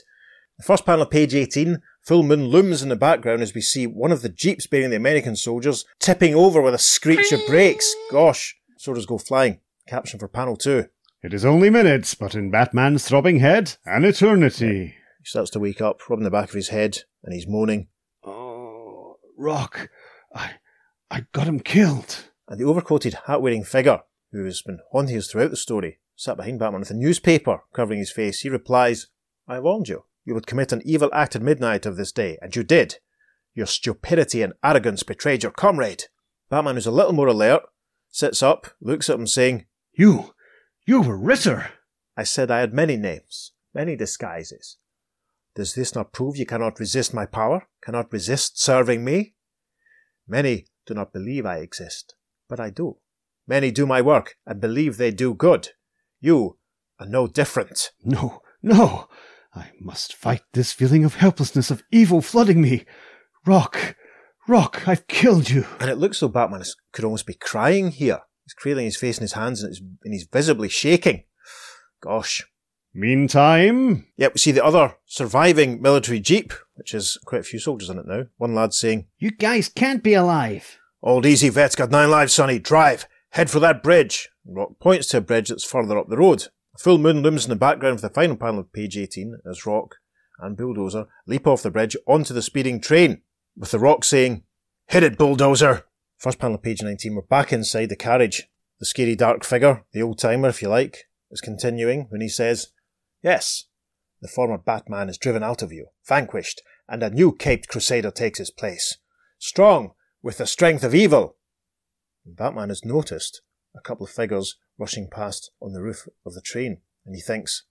The first panel of page 18, full moon looms in the background as we see one of the jeeps bearing the American soldiers tipping over with a screech of brakes. Gosh, soldiers go flying. Caption for panel 2. It is only minutes, but in Batman's throbbing head, an eternity. He starts to wake up, rubbing the back of his head, and he's moaning. Oh, Rock, I, I got him killed. And the overcoated, hat wearing figure, who has been haunting us throughout the story, sat behind Batman with a newspaper covering his face. He replies, I warned you. You would commit an evil act at midnight of this day, and you did. Your stupidity and arrogance betrayed your comrade. Batman, who's a little more alert, sits up, looks at him, saying, You, you were Ritter. I said I had many names, many disguises. Does this not prove you cannot resist my power, cannot resist serving me? Many do not believe I exist, but I do. Many do my work and believe they do good. You are no different. No, no! I must fight this feeling of helplessness, of evil flooding me. Rock, Rock, I've killed you. And it looks though Batman could almost be crying here. He's cradling his face in his hands and, and he's visibly shaking. Gosh. Meantime. Yep, we see the other surviving military jeep, which has quite a few soldiers in it now. One lad saying, You guys can't be alive. Old Easy Vet's got nine lives, Sonny. Drive. Head for that bridge. Rock points to a bridge that's further up the road. A full moon looms in the background for the final panel of page 18 as Rock and Bulldozer leap off the bridge onto the speeding train with the rock saying, Hit it, bulldozer! First panel of page 19, we're back inside the carriage. The scary dark figure, the old timer if you like, is continuing when he says, Yes, the former Batman is driven out of you, vanquished, and a new caped crusader takes his place. Strong, with the strength of evil. Batman has noticed a couple of figures rushing past on the roof of the train, and he thinks,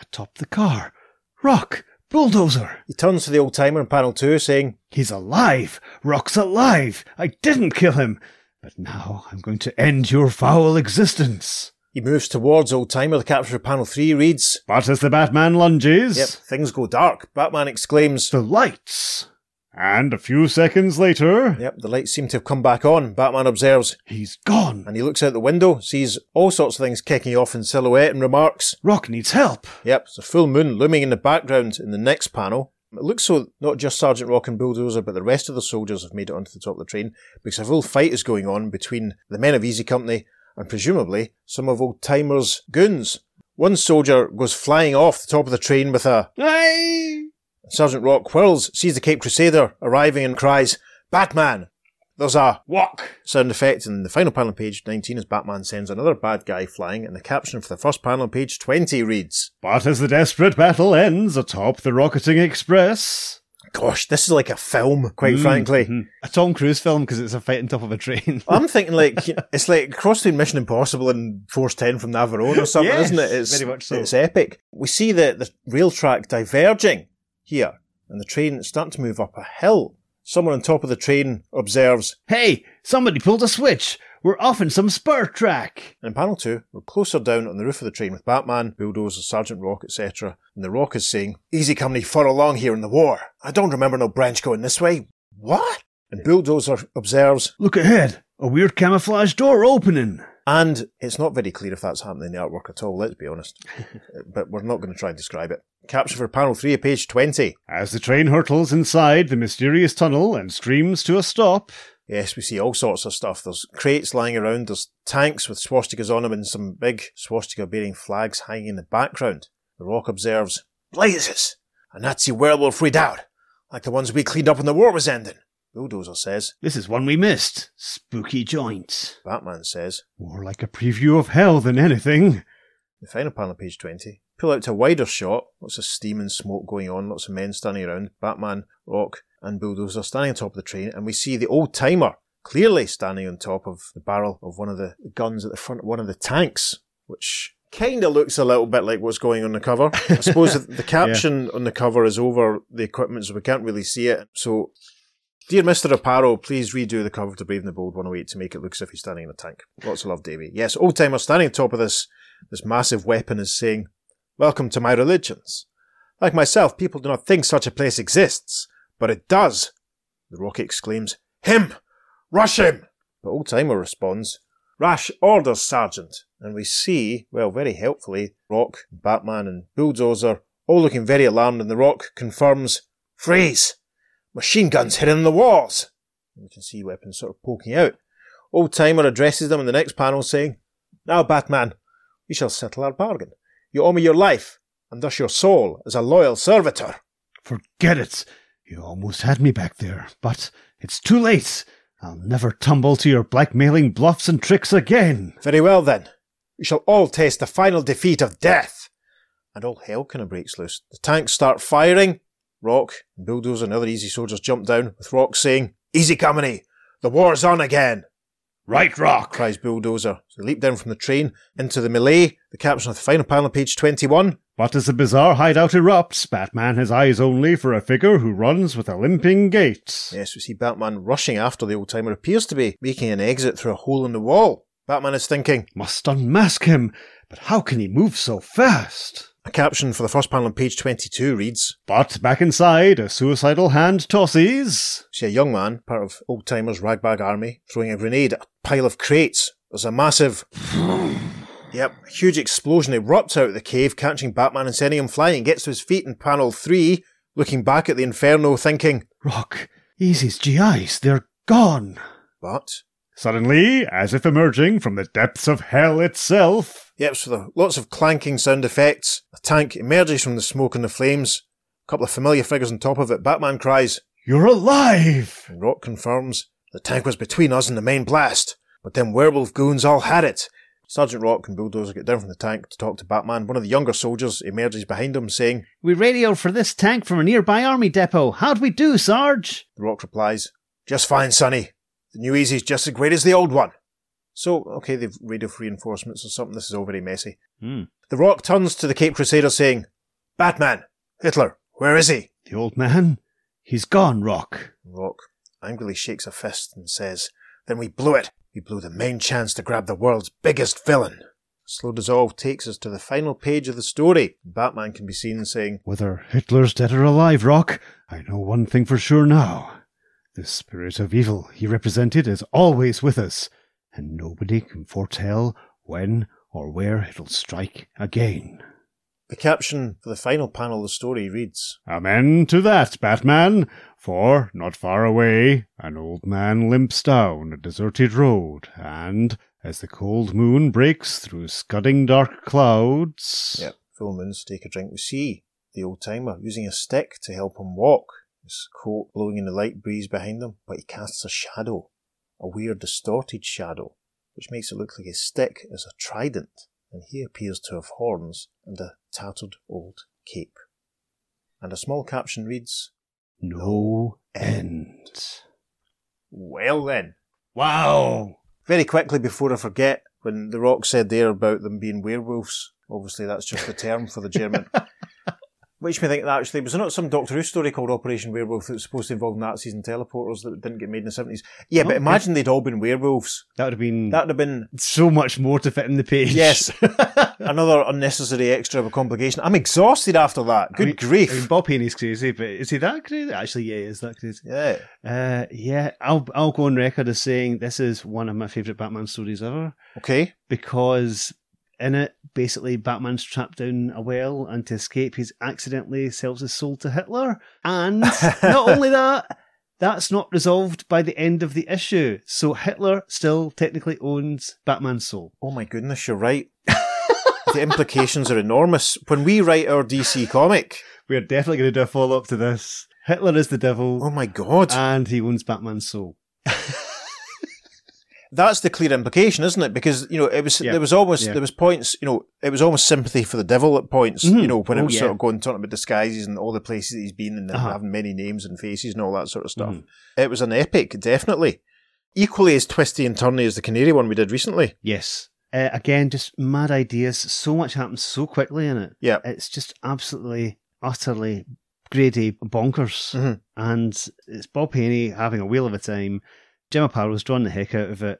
Atop the car. Rock! Bulldozer! He turns to the old timer in panel two, saying, He's alive! Rock's alive! I didn't kill him! But now I'm going to end your foul existence! He moves towards old timer. The capture of panel three reads, But as the Batman lunges. Yep, things go dark. Batman exclaims, The lights! And a few seconds later. Yep, the lights seem to have come back on. Batman observes. He's gone. And he looks out the window, sees all sorts of things kicking off in silhouette, and remarks, Rock needs help. Yep, it's a full moon looming in the background in the next panel. It looks so not just Sergeant Rock and Bulldozer, but the rest of the soldiers have made it onto the top of the train because a full fight is going on between the men of Easy Company and presumably some of Old Timer's goons. One soldier goes flying off the top of the train with a Aye! Sergeant Rock whirls, sees the Cape Crusader arriving and cries, Batman! There's a walk sound effect in the final panel on page 19 as Batman sends another bad guy flying, and the caption for the first panel on page 20 reads, But as the desperate battle ends atop the rocketing express. Gosh, this is like a film, quite mm-hmm. frankly. A Tom Cruise film because it's a fight on top of a train. I'm thinking like it's like cross between Mission Impossible and Force Ten from Navarone or something, yes, isn't it? It's very much so. It's epic. We see the the rail track diverging here, and the train is starting to move up a hill. Someone on top of the train observes, Hey, somebody pulled a switch. We're off in some spur track. And in panel two, we're closer down on the roof of the train with Batman, Bulldozer, Sergeant Rock, etc. And the Rock is saying, Easy company far along here in the war. I don't remember no branch going this way. What? And Bulldozer observes, Look ahead. A weird camouflage door opening. And it's not very clear if that's happening in the artwork at all, let's be honest. but we're not going to try and describe it. Caption for panel 3 page 20. As the train hurtles inside the mysterious tunnel and screams to a stop. Yes, we see all sorts of stuff. There's crates lying around, there's tanks with swastikas on them, and some big swastika bearing flags hanging in the background. The Rock observes, Blazes! A Nazi werewolf redoubt, like the ones we cleaned up when the war was ending. Bulldozer says, This is one we missed. Spooky joints. Batman says, More like a preview of hell than anything. The final panel, of page 20. Pull out to a wider shot. Lots of steam and smoke going on. Lots of men standing around. Batman, Rock, and Bulldozer standing on top of the train. And we see the old timer clearly standing on top of the barrel of one of the guns at the front of one of the tanks, which kind of looks a little bit like what's going on the cover. I suppose the caption yeah. on the cover is over the equipment, so we can't really see it. So Dear Mr. Aparo, please redo the cover to Brave and the Bold 108 to make it look as if he's standing in a tank. Lots of love, Davey. Yes, old timer standing on top of this, this massive weapon is saying, Welcome to my religions. Like myself, people do not think such a place exists, but it does. The Rocky exclaims, Him! Rush him! But old timer responds, Rash orders, Sergeant. And we see, well, very helpfully, Rock, Batman, and Bulldozer all looking very alarmed, and the Rock confirms, Freeze! Machine guns hidden in the walls. And You can see weapons sort of poking out. Old Timer addresses them in the next panel saying, Now, Batman, we shall settle our bargain. You owe me your life, and thus your soul, as a loyal servitor. Forget it. You almost had me back there, but it's too late. I'll never tumble to your blackmailing bluffs and tricks again. Very well, then. We shall all taste the final defeat of death. And all hell kind of breaks loose. The tanks start firing, Rock, Bulldozer, and other easy soldiers jump down, with Rock saying, Easy company, the war's on again. Right, Rock! cries Bulldozer. So they leap down from the train into the melee. The caption of the final panel, page 21. But as the bizarre hideout erupts, Batman has eyes only for a figure who runs with a limping gait. Yes, we see Batman rushing after the old timer, appears to be making an exit through a hole in the wall. Batman is thinking. Must unmask him, but how can he move so fast? A caption for the first panel on page 22 reads But back inside, a suicidal hand tosses. See a young man, part of old timers' ragbag army, throwing a grenade at a pile of crates. There's a massive. Yep, a huge explosion erupts out of the cave, catching Batman and sending him flying. Gets to his feet in panel 3, looking back at the inferno, thinking, Rock, Easy's GIs, they're gone. But. Suddenly, as if emerging from the depths of hell itself. Yep, so there lots of clanking sound effects. A tank emerges from the smoke and the flames. A couple of familiar figures on top of it. Batman cries, You're alive! And Rock confirms, The tank was between us and the main blast, but them werewolf goons all had it. Sergeant Rock and Bulldozer get down from the tank to talk to Batman. One of the younger soldiers emerges behind them, saying, We radioed for this tank from a nearby army depot. How'd we do, Sarge? The Rock replies, Just fine, Sonny. The new Easy's just as great as the old one. So, okay, they've radio reinforcements or something. This is all very messy. Hmm. The Rock turns to the Cape Crusader saying, Batman, Hitler, where is he? The old man? He's gone, Rock. Rock angrily shakes a fist and says, Then we blew it. We blew the main chance to grab the world's biggest villain. Slow dissolve takes us to the final page of the story. Batman can be seen saying, Whether Hitler's dead or alive, Rock, I know one thing for sure now. The spirit of evil he represented is always with us, and nobody can foretell when or where it'll strike again. The caption for the final panel of the story reads, Amen to that, Batman, for, not far away, an old man limps down a deserted road, and, as the cold moon breaks through scudding dark clouds... Yep, full moons take a drink. We see the old timer using a stick to help him walk, his coat blowing in the light breeze behind him, but he casts a shadow, a weird distorted shadow, which makes it look like his stick is a trident, and he appears to have horns and a tattered old cape. And a small caption reads, No end. Well then. Wow! Very quickly before I forget, when The Rock said there about them being werewolves, obviously that's just a term for the German. Which me think that actually was there not some Doctor Who story called Operation Werewolf that was supposed to involve Nazis and teleporters that didn't get made in the seventies. Yeah, but Okay. imagine they'd all been werewolves. That would have been That'd have been so much more to fit in the page. Yes. another unnecessary extra of a complication. I'm exhausted after that. Good I mean- grief. I mean, Bob Haney's crazy, but is he that crazy? Actually, yeah, he is that crazy. yeah. Uh, yeah, I'll I'll go on record as saying this is one of my favourite Batman stories ever Okay. because in it, basically, Batman's trapped down a well, and to escape, he's accidentally sells his soul to Hitler. And not only that, that's not resolved by the end of the issue. So Hitler still technically owns Batman's soul. Oh my goodness, you're right. the implications are enormous. When we write our DC comic, We are definitely going to do a follow up to this. Hitler is the devil, oh my god. and he owns Batman's soul. that's the clear implication, isn't it? Because you know, it was Yeah. there was almost Yeah. there was points, you know, it was almost sympathy for the devil at points, Mhm. you know, when it Oh, was yeah. sort of going talking about disguises and all the places that he's been and Uh-huh. having many names and faces and all that sort of stuff. Mhm. It was an epic, definitely. Equally as twisty and turny as the Canary one we did recently. Yes. Uh, again, just mad ideas. So much happens so quickly in it. Yeah. It's just absolutely, utterly grady bonkers. Mhm. And it's Bob Haney having a wheel of a time. Jim Aparo's drawing the heck out of it.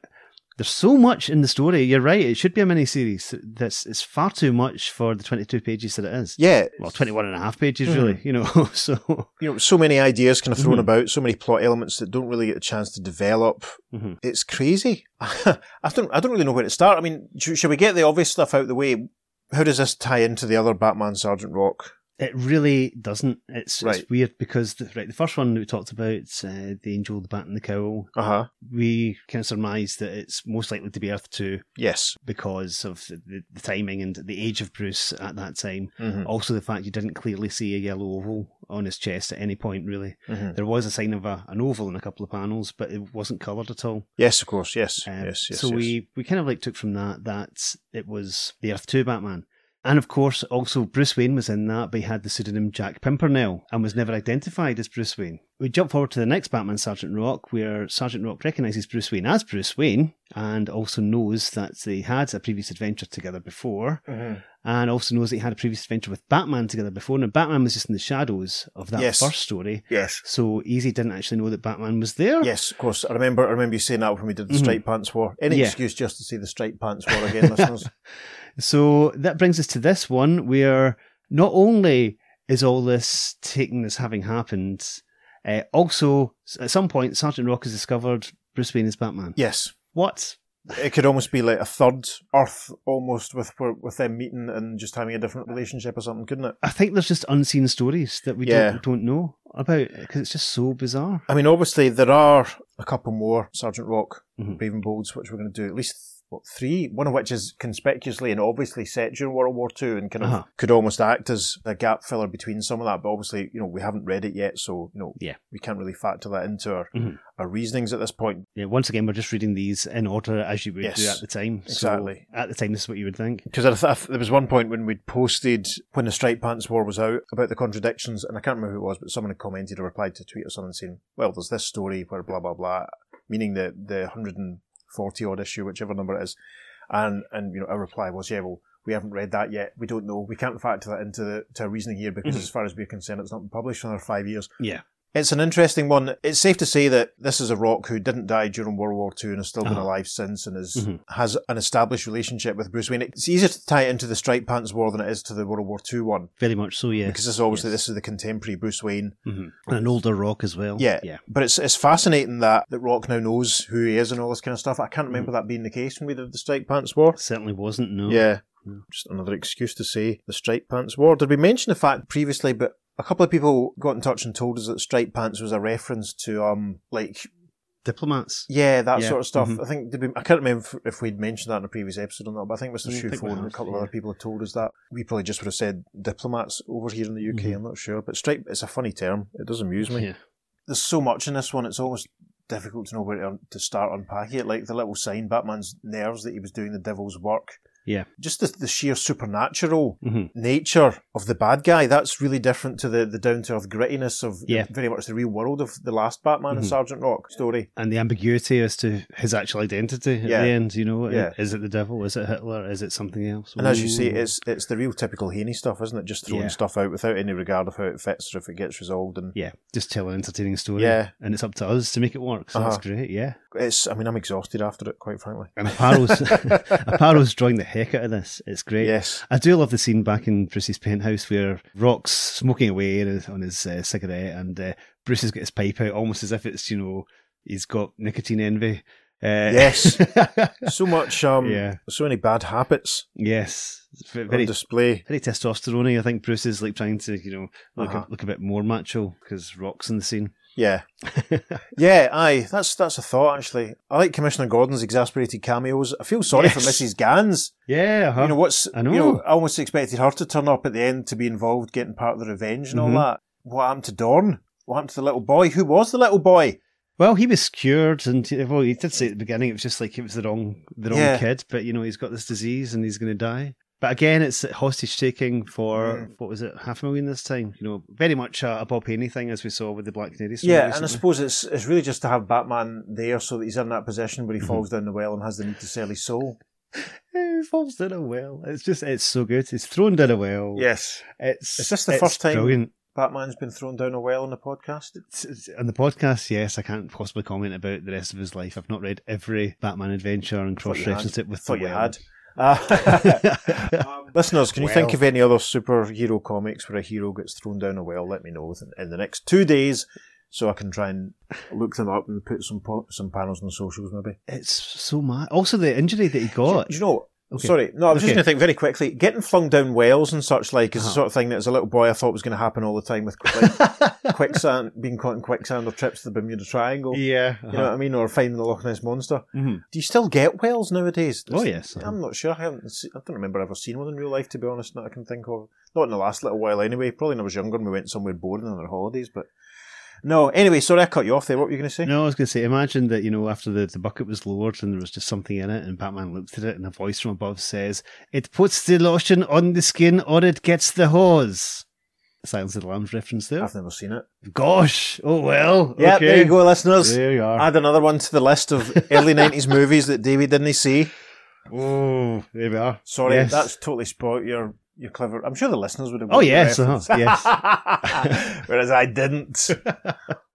There's so much in the story. You're right. It should be a miniseries. That's it's far too much for the 22 pages that it is. Yeah, Well, 21 and a half pages, Mhm. really. You know, so you know, so many ideas kind of thrown Mhm. about, so many plot elements that don't really get a chance to develop. Mhm. It's crazy. I don't, I don't really know where to start. I mean, should we get the obvious stuff out of the way? How does this tie into the other Batman Sergeant Rock? It really doesn't. It's, Right. it's weird because the, right, the first one we talked about, uh, the angel, the bat, and the cowl. Uh huh. We kind of surmise that it's most likely to be Earth Two Yes. because of the, the, timing and the age of Bruce at that time. hmm Also, the fact you didn't clearly see a yellow oval on his chest at any point. Really, hmm there was a sign of a, an oval in a couple of panels, but it wasn't coloured at all. Yes, of course. Yes. Um, yes. Yes. so yes. we we kind of like took from that that it was the Earth Two Batman. And of course, also Bruce Wayne was in that, but he had the pseudonym Jack Pimpernel and was never identified as Bruce Wayne. We jump forward to the next Batman, Sergeant Rock, where Sergeant Rock recognises Bruce Wayne as Bruce Wayne and also knows that they had a previous adventure together before, Mhm. and also knows that he had a previous adventure with Batman together before. Now, Batman was just in the shadows of that Yes. first story, Yes. so Easy didn't actually know that Batman was there. Yes, of course. I remember. I remember you saying that when we did the Mhm. Striped Pants War. Any Yeah. excuse just to see the Striped Pants War again, listeners. So that brings us to this one where not only is all this taking as having happened, uh, also at some point Sergeant Rock has discovered Bruce Wayne is Batman. Yes, What? it could almost be like a third Earth, almost with with them meeting and just having a different relationship or something, couldn't it? I think there's just unseen stories that we Yeah. don't, don't know about because it's just so bizarre. I mean, obviously there are a couple more Sergeant Rock, Mhm. And Bolds, which we're going to do at least. What, three? One of which is conspicuously and obviously set during World War Two and kind of Uh-huh. could almost act as a gap filler between some of that. But obviously, you know, we haven't read it yet, so you know, Yeah. we can't really factor that into our, Mhm. our reasonings at this point. Yeah, once again, we're just reading these in order as you would do at the time. So exactly. at the time, this is what you would think. Because th- th- there was one point when we'd posted when the Striped Pants War was out about the contradictions, and I can't remember who it was, but someone had commented or replied to a tweet or something saying, "Well, there's this story where blah blah blah," meaning that the the 140 odd issue, whichever number it is, and and you know our reply was, "Yeah, well." We haven't read that yet. We don't know. We can't factor that into the to our reasoning here because, Mhm. as far as we're concerned, it's not been published for another five years. Yeah. It's an interesting one. It's safe to say that this is a rock who didn't die during World War II and has still been Uh-huh. alive since and is, Mhm. has an established relationship with Bruce Wayne. It's easier to tie it into the Striped Pants War than it is to the World War II one. Very much so, yeah. Because this is obviously Yes. this is the contemporary Bruce Wayne. hmm And an older rock as well. Yeah. Yeah. But it's it's fascinating that, that Rock now knows who he is and all this kind of stuff. I can't remember that being the case when we did the Striped Pants War. Certainly wasn't, no. Yeah. Just another excuse to say the Striped Pants War. Did we mention the fact previously, but a couple of people got in touch and told us that Striped Pants was a reference to, um, like, Diplomats. yeah, that Yeah, sort of stuff. mhm. I think, we, I can't remember if, we'd mentioned that in a previous episode or not, but I think Mr. We Shoephone and a couple yeah. of other people have told us that. We probably just would have said diplomats over here in the UK, Mhm. I'm not sure. But Stripe, it's a funny term. It does amuse me. Yeah. There's so much in this one, it's almost difficult to know where to, to start unpacking it. Like the little sign, Batman's nerves that he was doing the devil's work. Yeah. Just the, the sheer supernatural hmm nature of the bad guy, that's really different to the, the down to earth grittiness of Yeah. very much the real world of the last Batman and Mhm. Sergeant Rock story. And the ambiguity as to his actual identity at Yeah. the end, you know, Yeah. is it the devil? Is it Hitler? Is it something else? And as you say, it's it's the real typical Haney stuff, isn't it? Just throwing Yeah. stuff out without any regard of how it fits or if it gets resolved. And yeah, just tell an entertaining story. Yeah. and it's up to us to make it work. So Uh-huh. that's great. Yeah, it's, I mean, I'm exhausted after it, quite frankly. and Aparo's drawing the heck out of this. It's great. Yes. I do love the scene back in Bruce's penthouse where Rock's smoking away on his, uh, cigarette, and uh, Bruce has got his pipe out, almost as if it's you know he's got nicotine envy. Uh, Yes. So much, um, Yeah. so many bad habits yes, very display. very testosterone. I think Bruce is like trying to you know look Uh-huh. a, look a bit more macho because Rock's in the scene. Yeah. Yeah, aye, that's that's a thought actually. I like Commissioner Gordon's exasperated cameos. I feel sorry for Yes. Mrs. Gans. yeah, uh-huh. You know what's I know. You know, I almost expected her to turn up at the end to be involved, getting part of the revenge and Mhm. all that. What happened to Dorn? What happened to the little boy? Who was the little boy? Well, he was cured, and well, he did say at the beginning it was just like it was the wrong, the wrong Yeah. kid. But you know, he's got this disease and he's going to die. But again, it's hostage taking for what was it, half a million this time? You know, very much a, a Bob Haney thing as we saw with the Black Canary story. Yeah, and I suppose it's it's really just to have Batman there so that he's in that position where he Mhm. falls down the well and has the need to sell his soul. he falls down a well. It's just, it's so good. It's thrown down a well. Yes. it's Is this the first time- Brilliant. Batman's been thrown down a well on the podcast. It's- it's- On the podcast, yes, I can't possibly comment about the rest of his life. I've not read every Batman adventure and cross referenced it with Thought the you well. had. Uh, um, listeners, can you think of any other superhero comics where a hero gets thrown down a well? Let me know in the next two days, so I can try and look them up and put some po- some panels on the socials, maybe. It's so mad. Also, the injury that he got. Do you know? Okay. Sorry, no, I was just going to think very quickly. Getting flung down wells and such like is the Uh-huh. sort of thing that as a little boy I thought was going to happen all the time with like, quicksand, being caught in quicksand or trips to the Bermuda Triangle. yeah. You know what I mean? Or finding the Loch Ness monster. Mhm. Do you still get wells nowadays? Oh, yes. I'm not sure. I haven't. Se- I don't remember ever seeing one in real life. To be honest, that I can think of. Not in the last little while, anyway. Probably when I was younger and we went somewhere boring on our holidays. But No, anyway, sorry I cut you off there. What were you going to say? No, I was going to say, imagine that, you know, after the, the bucket was lowered and there was just something in it, and Batman looked at it, and a voice from above says, It puts the lotion on the skin or it gets the hose. Silence of the Lambs reference there. I've never seen it. Gosh, oh well. Yeah, okay. there you go, listeners. There you are. Add another one to the list of early 90s movies that David didn't see. Oh, there we are. Sorry, Yes. that's totally spoilt your your clever. I'm sure the listeners would have. Oh, yes, uh-huh, yes. Whereas I didn't.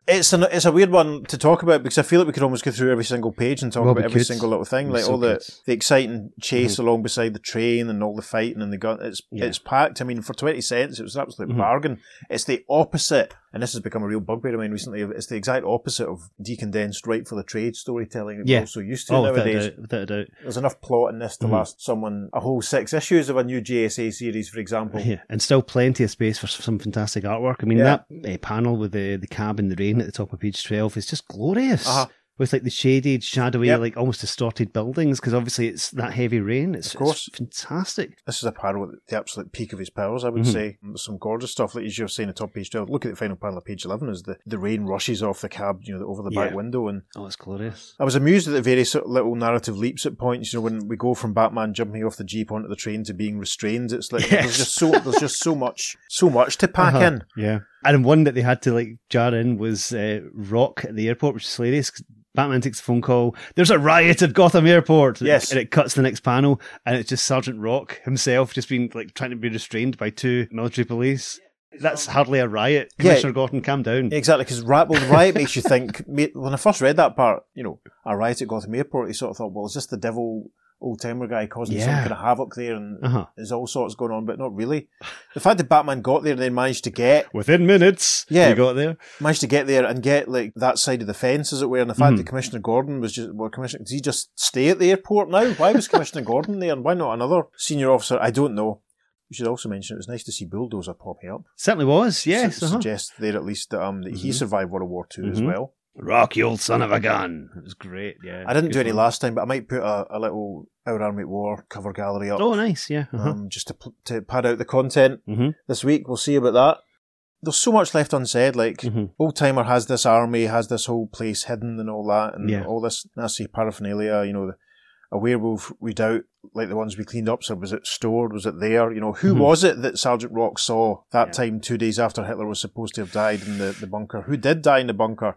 It's an it's a weird one to talk about because I feel like we could almost go through every single page and talk Well, about every could. single little thing, We like so all the. Mm-hmm. the exciting chase along beside the train and all the fighting and the gun. It's Yeah. it's packed. I mean, for twenty cents, it was an absolute Mhm. bargain. It's the opposite, and this has become a real bugbear of mine recently. It's the exact opposite of decondensed right for the trade storytelling that Yeah. we're so used to Oh, without a nowadays. doubt. Without a doubt. There's enough plot in this to Mhm. last someone a whole six issues of a new JSA series, for example. Yeah, and still plenty of space for some fantastic artwork. I mean, Yeah. that uh, panel with the the cab in the rain at the top of page twelve is just glorious. Uh-huh. With like the shaded, shadowy, Yep. like almost distorted buildings, because obviously it's that heavy rain. It's, Of course. it's fantastic. This is a panel at the absolute peak of his powers, I would Mhm. say. Some gorgeous stuff, like as you're saying at top page 12. Look at the final panel of page 11 as the, the rain rushes off the cab, you know, over the back window. And Oh, it's glorious. I was amused at the various little narrative leaps at points, you know, when we go from Batman jumping off the Jeep onto the train to being restrained. It's like, Yes. there's just so, there's just so much, so much to pack Uh-huh. in. Yeah, and one that they had to like jar in was uh, Rock at the airport, which is hilarious. Batman takes a phone call. There's a riot at Gotham Airport. Yes. and it cuts the next panel, and it's just Sergeant Rock himself just being like trying to be restrained by two military police. That's hardly a riot. Yeah. Commissioner Gordon, calm down. Exactly, because well, riot makes you think. When I first read that part, you know, a riot at Gotham Airport, you sort of thought, well, is this the devil old timer guy causing some kind of havoc there and Uh huh. there's all sorts going on, but not really. The fact that Batman got there and then managed to get Within minutes, Yeah. he got there. managed to get there and get like that side of the fence, as it were, and the fact Mhm. that Commissioner Gordon was just well, Commissioner, did he just stay at the airport now? Why was Commissioner Gordon there, and why not another senior officer? I don't know. We should also mention it was nice to see Bulldozer popping up. Certainly was. Yes. Su- uh-huh. suggests there at least that um that he Mhm. survived World War Two as Mhm. well. Rock, you old son of a gun. It was great. Yeah. I didn't Good do any fun. last time, but I might put a, a little Our Army at War cover gallery up. Oh, nice. Yeah. Uh-huh. um, just to, to pad out the content Mhm. this week. We'll see about that. There's so much left unsaid. Like, Mhm. Old Timer has this army, has this whole place hidden and all that, and Yeah. all this nasty paraphernalia. You know, the, a werewolf redoubt like the ones we cleaned up. So was it stored? Was it there? You know, who Mhm. was it that Sergeant Rock saw that Yeah. time, two days after Hitler was supposed to have died in the, the bunker? Who did die in the bunker?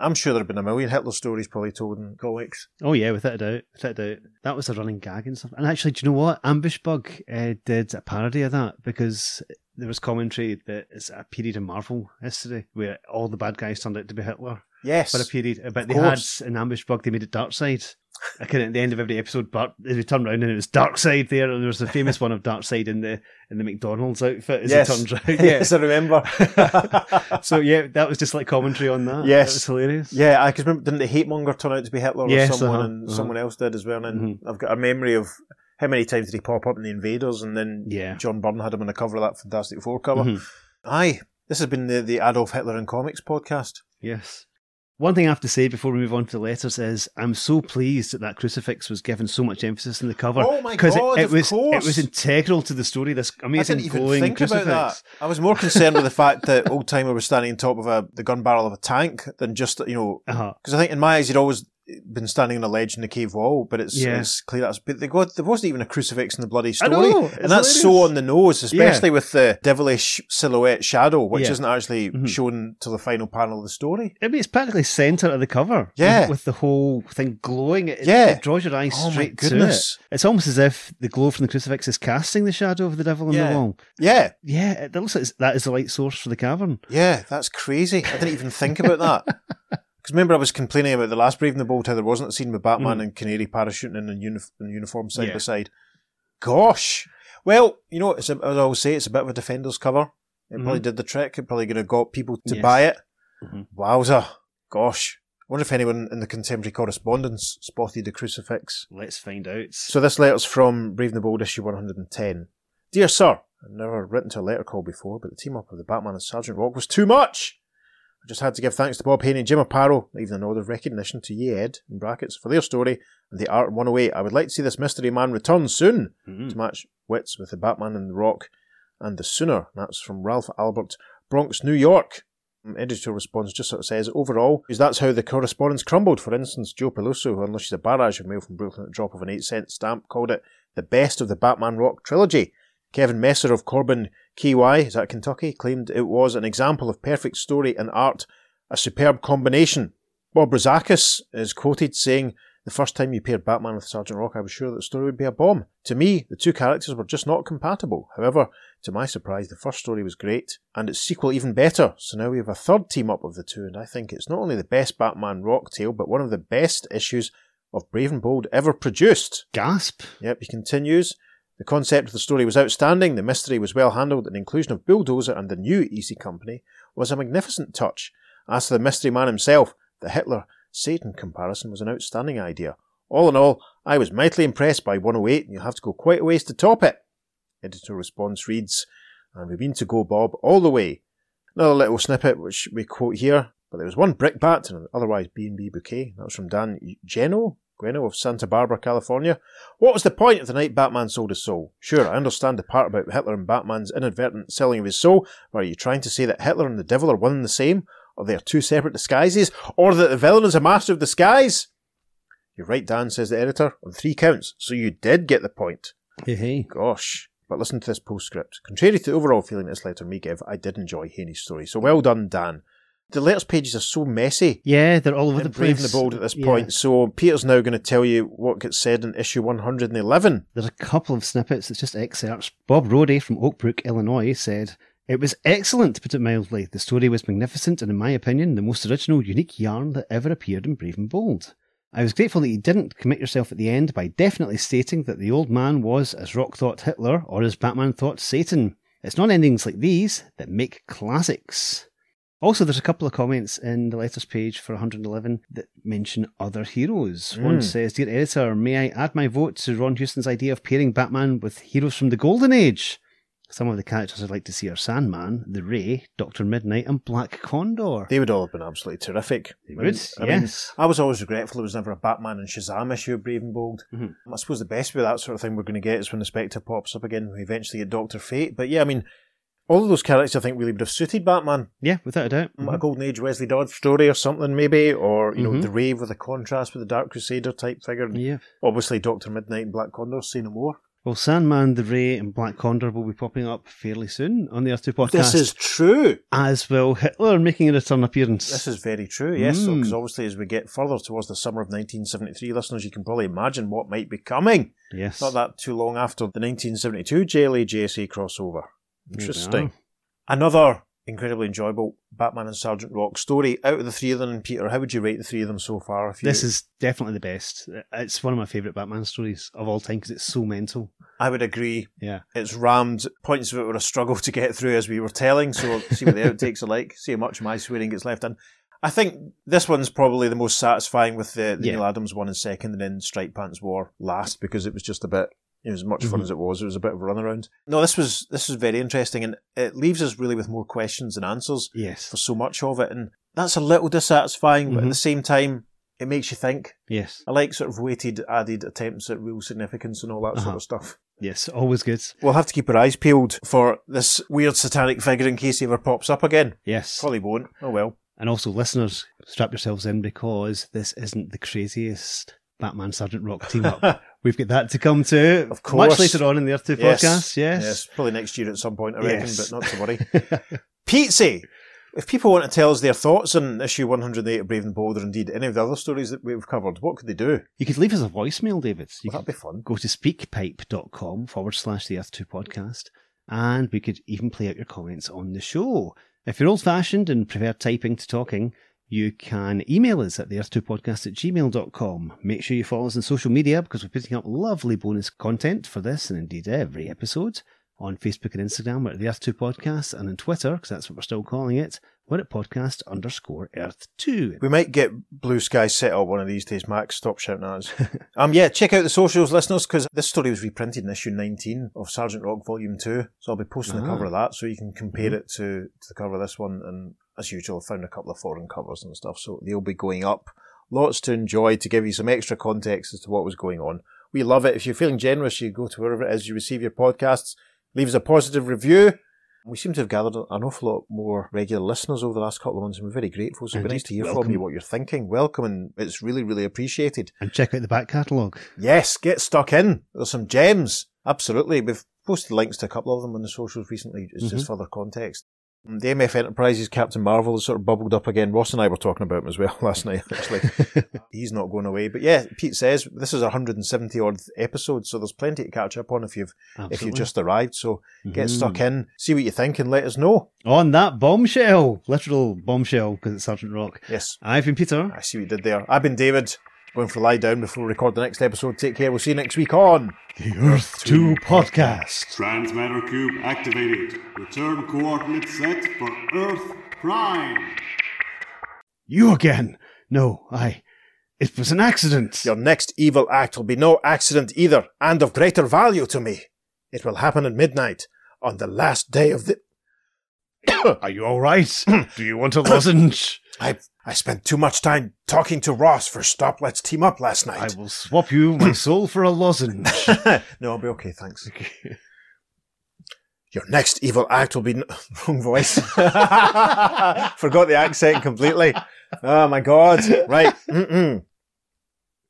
I'm sure there have been a million Hitler stories probably told in comics. Oh yeah, without a doubt, without a doubt. That was a running gag and stuff. And actually, do you know what? Ambush Bug uh, did a parody of that because there was commentary that it's a period in Marvel history where all the bad guys turned out to be Hitler Yes. for a period. But they had an Ambush Bug. They made it Darkseid. Like at the end of every episode, Bart they turned around and it was Darkseid there, and there was a famous one of Darkseid in the in the McDonald's outfit as yes. he turns around. yes, I remember. so yeah, that was just like commentary on that. Yes. that was hilarious. Yeah, I can remember didn't the hate monger turn out to be Hitler or Yes, someone, uh-huh, and uh-huh. someone else did as well. And Mhm. I've got a memory of how many times did he pop up in the Invaders, and then Yeah. John Byrne had him on the cover of that Fantastic Four cover. Mhm. Aye, this has been the the Adolf Hitler in comics podcast. Yes. One thing I have to say before we move on to the letters is I'm so pleased that that crucifix was given so much emphasis in the cover. Oh my Because God, it, it was course. it was integral to the story. This I amazing glowing think crucifix. about that. I was more concerned with the fact that Old Timer was standing on top of a the gun barrel of a tank than just you know Uh-huh. because I think in my eyes he'd always been standing on a ledge in the cave wall, but it's, Yeah. it's clear that's but they got, there wasn't even a crucifix in the bloody story, know, and that's so on the nose, especially with the devilish silhouette shadow, which Yeah. isn't actually Mhm. shown till the final panel of the story. I mean, it's practically centre of the cover. Yeah. With, with the whole thing glowing. It, Yeah. it draws your eyes Oh straight goodness. to it. It's almost as if the glow from the crucifix is casting the shadow of the devil on Yeah. the wall. Yeah, Yeah, it looks like that is the light source for the cavern. yeah, that's crazy. I didn't even think about that. Because remember, I was complaining about the last Brave and the Bold how there wasn't a scene with Batman Mm. and Canary parachuting in, uni- in uniform side Yeah. by side. Gosh. Well, you know, a, as I always say, it's a bit of a defender's cover. It probably did the trick. It probably could have got people to Mm-hmm. Yes. buy it. Mhm. Wowza. Gosh. I wonder if anyone in the contemporary correspondence spotted the crucifix. Let's find out. So this letter's from Brave and the Bold, issue 110. Dear Sir, I've never written to a letter call before, but the team up of the Batman and Sergeant Rock was too much. Just had to give thanks to Bob Haney and Jim Aparo, even a nod of recognition to Ye Ed, in brackets, for their story and the art in 108. I would like to see this mystery man return soon Mhm. to match wits with the Batman and the Rock and the Sooner. That's from Ralph Albert, Bronx, New York. Editorial response just sort of says overall, because that's how the correspondence crumbled. For instance, Joe Peluso, who unleashes a barrage of mail from Brooklyn at the drop of an 8 cent stamp, called it the best of the Batman Rock trilogy. Kevin Messer of Corbin KY, is that Kentucky, claimed it was an example of perfect story and art, a superb combination. Bob Rozakis is quoted saying, the first time you paired Batman with Sergeant Rock, I was sure that the story would be a bomb. To me, the two characters were just not compatible. However, to my surprise, the first story was great, and its sequel even better. So now we have a third team up of the two, and I think it's not only the best Batman Rock tale, but one of the best issues of Brave and Bold ever produced. Gasp. Yep, he continues. The concept of the story was outstanding, the mystery was well handled, and the inclusion of Bulldozer and the new Easy Company was a magnificent touch. As for the mystery man himself, the Hitler Satan comparison was an outstanding idea. All in all, I was mightily impressed by 108, and you'll have to go quite a ways to top it. Editor response reads, and we mean to go, Bob, all the way. Another little snippet which we quote here, but there was one brickbat and an otherwise B&B bouquet. That was from Dan Geno, Gueno of Santa Barbara, California. What was the point of the night Batman sold his soul? Sure, I understand the part about Hitler and Batman's inadvertent selling of his soul, but are you trying to say that Hitler and the devil are one and the same? or they are two separate disguises, or that the villain is a master of disguise. You're right, Dan, says the editor, on three counts, so you did get the point. Hey, hey. Gosh. But listen to this postscript. Contrary to the overall feeling this letter may give, I did enjoy Haney's story. So well done, Dan. The letters pages are so messy. Yeah, they're all over the place. Brave and the bold at this Yeah. point. So Peter's now going to tell you what gets said in issue 111. There's a couple of snippets, it's just excerpts. Bob Rohde from Oakbrook, Illinois said, It was excellent, to put it mildly. The story was magnificent and, in my opinion, the most original, unique yarn that ever appeared in Brave and Bold. I was grateful that you didn't commit yourself at the end by definitely stating that the old man was as Rock thought Hitler or as Batman thought Satan. It's not endings like these that make classics. Also, there's a couple of comments in the letters page for 111 that mention other heroes. One Mm. says, Dear editor, may I add my vote to Ron Houston's idea of pairing Batman with heroes from the Golden Age? Some of the characters I'd like to see are Sandman, The Ray, Doctor Midnight, and Black Condor. They would all have been absolutely terrific. They I would, I mean, yes. I was always regretful there was never a Batman and Shazam issue of Brave and Bold. Mhm. I suppose the best way that sort of thing we're going to get is when the Spectre pops up again. We eventually get Doctor Fate. But yeah, I mean, all of those characters I think really would have suited Batman. yeah, without a doubt. A Golden Age Wesley Dodds story or something maybe, or you know Mhm. the Rave with a contrast with the Dark Crusader type figure. Yeah. Obviously, Doctor Midnight and Black Condor. Say no more. Well, Sandman, The Ray, and Black Condor will be popping up fairly soon on the Earth 2 podcast. This is true. As will Hitler making a return appearance. This is very true. Yes, Mm. because obviously as we get further towards the summer of 1973, listeners, you can probably imagine what might be coming. yes. Not that too long after the 1972 JLA JSA crossover. Interesting. Another incredibly enjoyable Batman and Sergeant Rock story. Out of the three of them, Peter, how would you rate the three of them so far? If you, This is definitely the best. It's one of my favourite Batman stories of all time because it's so mental. I would agree. Yeah. It's rammed. Points of it were a struggle to get through as we were telling. So see what the outtakes are like. See how much of my swearing gets left in. I think this one's probably the most satisfying with the, the Yeah. Neal Adams one in second, and then Stripe Pants War last because it was just a bit. It was as much fun Mhm. as it was. It was a bit of a runaround. No, this was this was very interesting, and it leaves us really with more questions than answers Yes. for so much of it, and that's a little dissatisfying. But at the same time, it makes you think. Yes. I like sort of weighted, added attempts at real significance and all that Uh-huh. sort of stuff. Yes. Always good. We'll have to keep our eyes peeled for this weird satanic figure in case he ever pops up again. Yes. Probably won't. Oh well. And also, listeners, strap yourselves in because this isn't the craziest Batman Sergeant Rock team up. We've got that to come to Of course. much later on in the Earth 2 Yes. podcast. Yes, Yes. probably next year at some point, I reckon, Yes. but not to worry. Pizza! If people want to tell us their thoughts on issue 108 of Brave and Bold, or indeed any of the other stories that we've covered, what could they do? You could leave us a voicemail, David. You Well, that'd be fun. go to speakpipe.com forward slash the Earth 2 podcast, and we could even play out your comments on the show. If you're old fashioned and prefer typing to talking, you can email us at the Earth 2 podcast at gmail.com. Make sure you follow us on social media because we're putting up lovely bonus content for this and indeed every episode. On Facebook and Instagram, we're at the Earth 2 podcast, and on Twitter, because that's what we're still calling it, we're at podcast underscore Earth 2. We might get Bluesky set up one of these days, Max. Stop shouting at us. um, yeah, check out the socials, listeners, because this story was reprinted in issue 19 of Sergeant Rock Volume 2. So I'll be posting the Ah. cover of that so you can compare Mhm. it to, to the cover of this one. And as usual, I found a couple of foreign covers and stuff, so they'll be going up. Lots to enjoy to give you some extra context as to what was going on. We love it. If you're feeling generous, you go to wherever it is you receive your podcasts, leave us a positive review. We seem to have gathered an awful lot more regular listeners over the last couple of months, and we're very grateful. So it'd be nice to hear welcome. from you what you're thinking. Welcome, and it's really, really appreciated. And check out the back catalogue. Yes, get stuck in. There's some gems. Absolutely. We've posted links to a couple of them on the socials recently. It's just mm-hmm. further context. The MF Enterprises Captain Marvel has sort of bubbled up again. Ross and I were talking about him as well last night, actually. He's not going away. But yeah, Pete says this is our 170 odd episode, so there's plenty to catch up on if you've if you've just arrived. So get Mhm. stuck in, see what you think, and let us know. On that bombshell, literal bombshell, because it's Sergeant Rock. Yes, I've been Peter. I see what you did there. I've been David. Going for a lie down before we record the next episode. Take care. We'll see you next week on. The Earth 2 podcast. Transmatter cube activated. Return coordinates set for Earth Prime. You again? No, I. It was an accident. Your next evil act will be no accident either, and of greater value to me. It will happen at midnight on the last day of the. Are you all right? Do you want a lozenge? I I spent too much time talking to Ross for Stop Let's Team Up last night. I will swap you my soul for a lozenge. no, I'll be okay, thanks. Your next evil act will be n- wrong voice. Forgot the accent completely. Oh my god! Right. Mm-mm.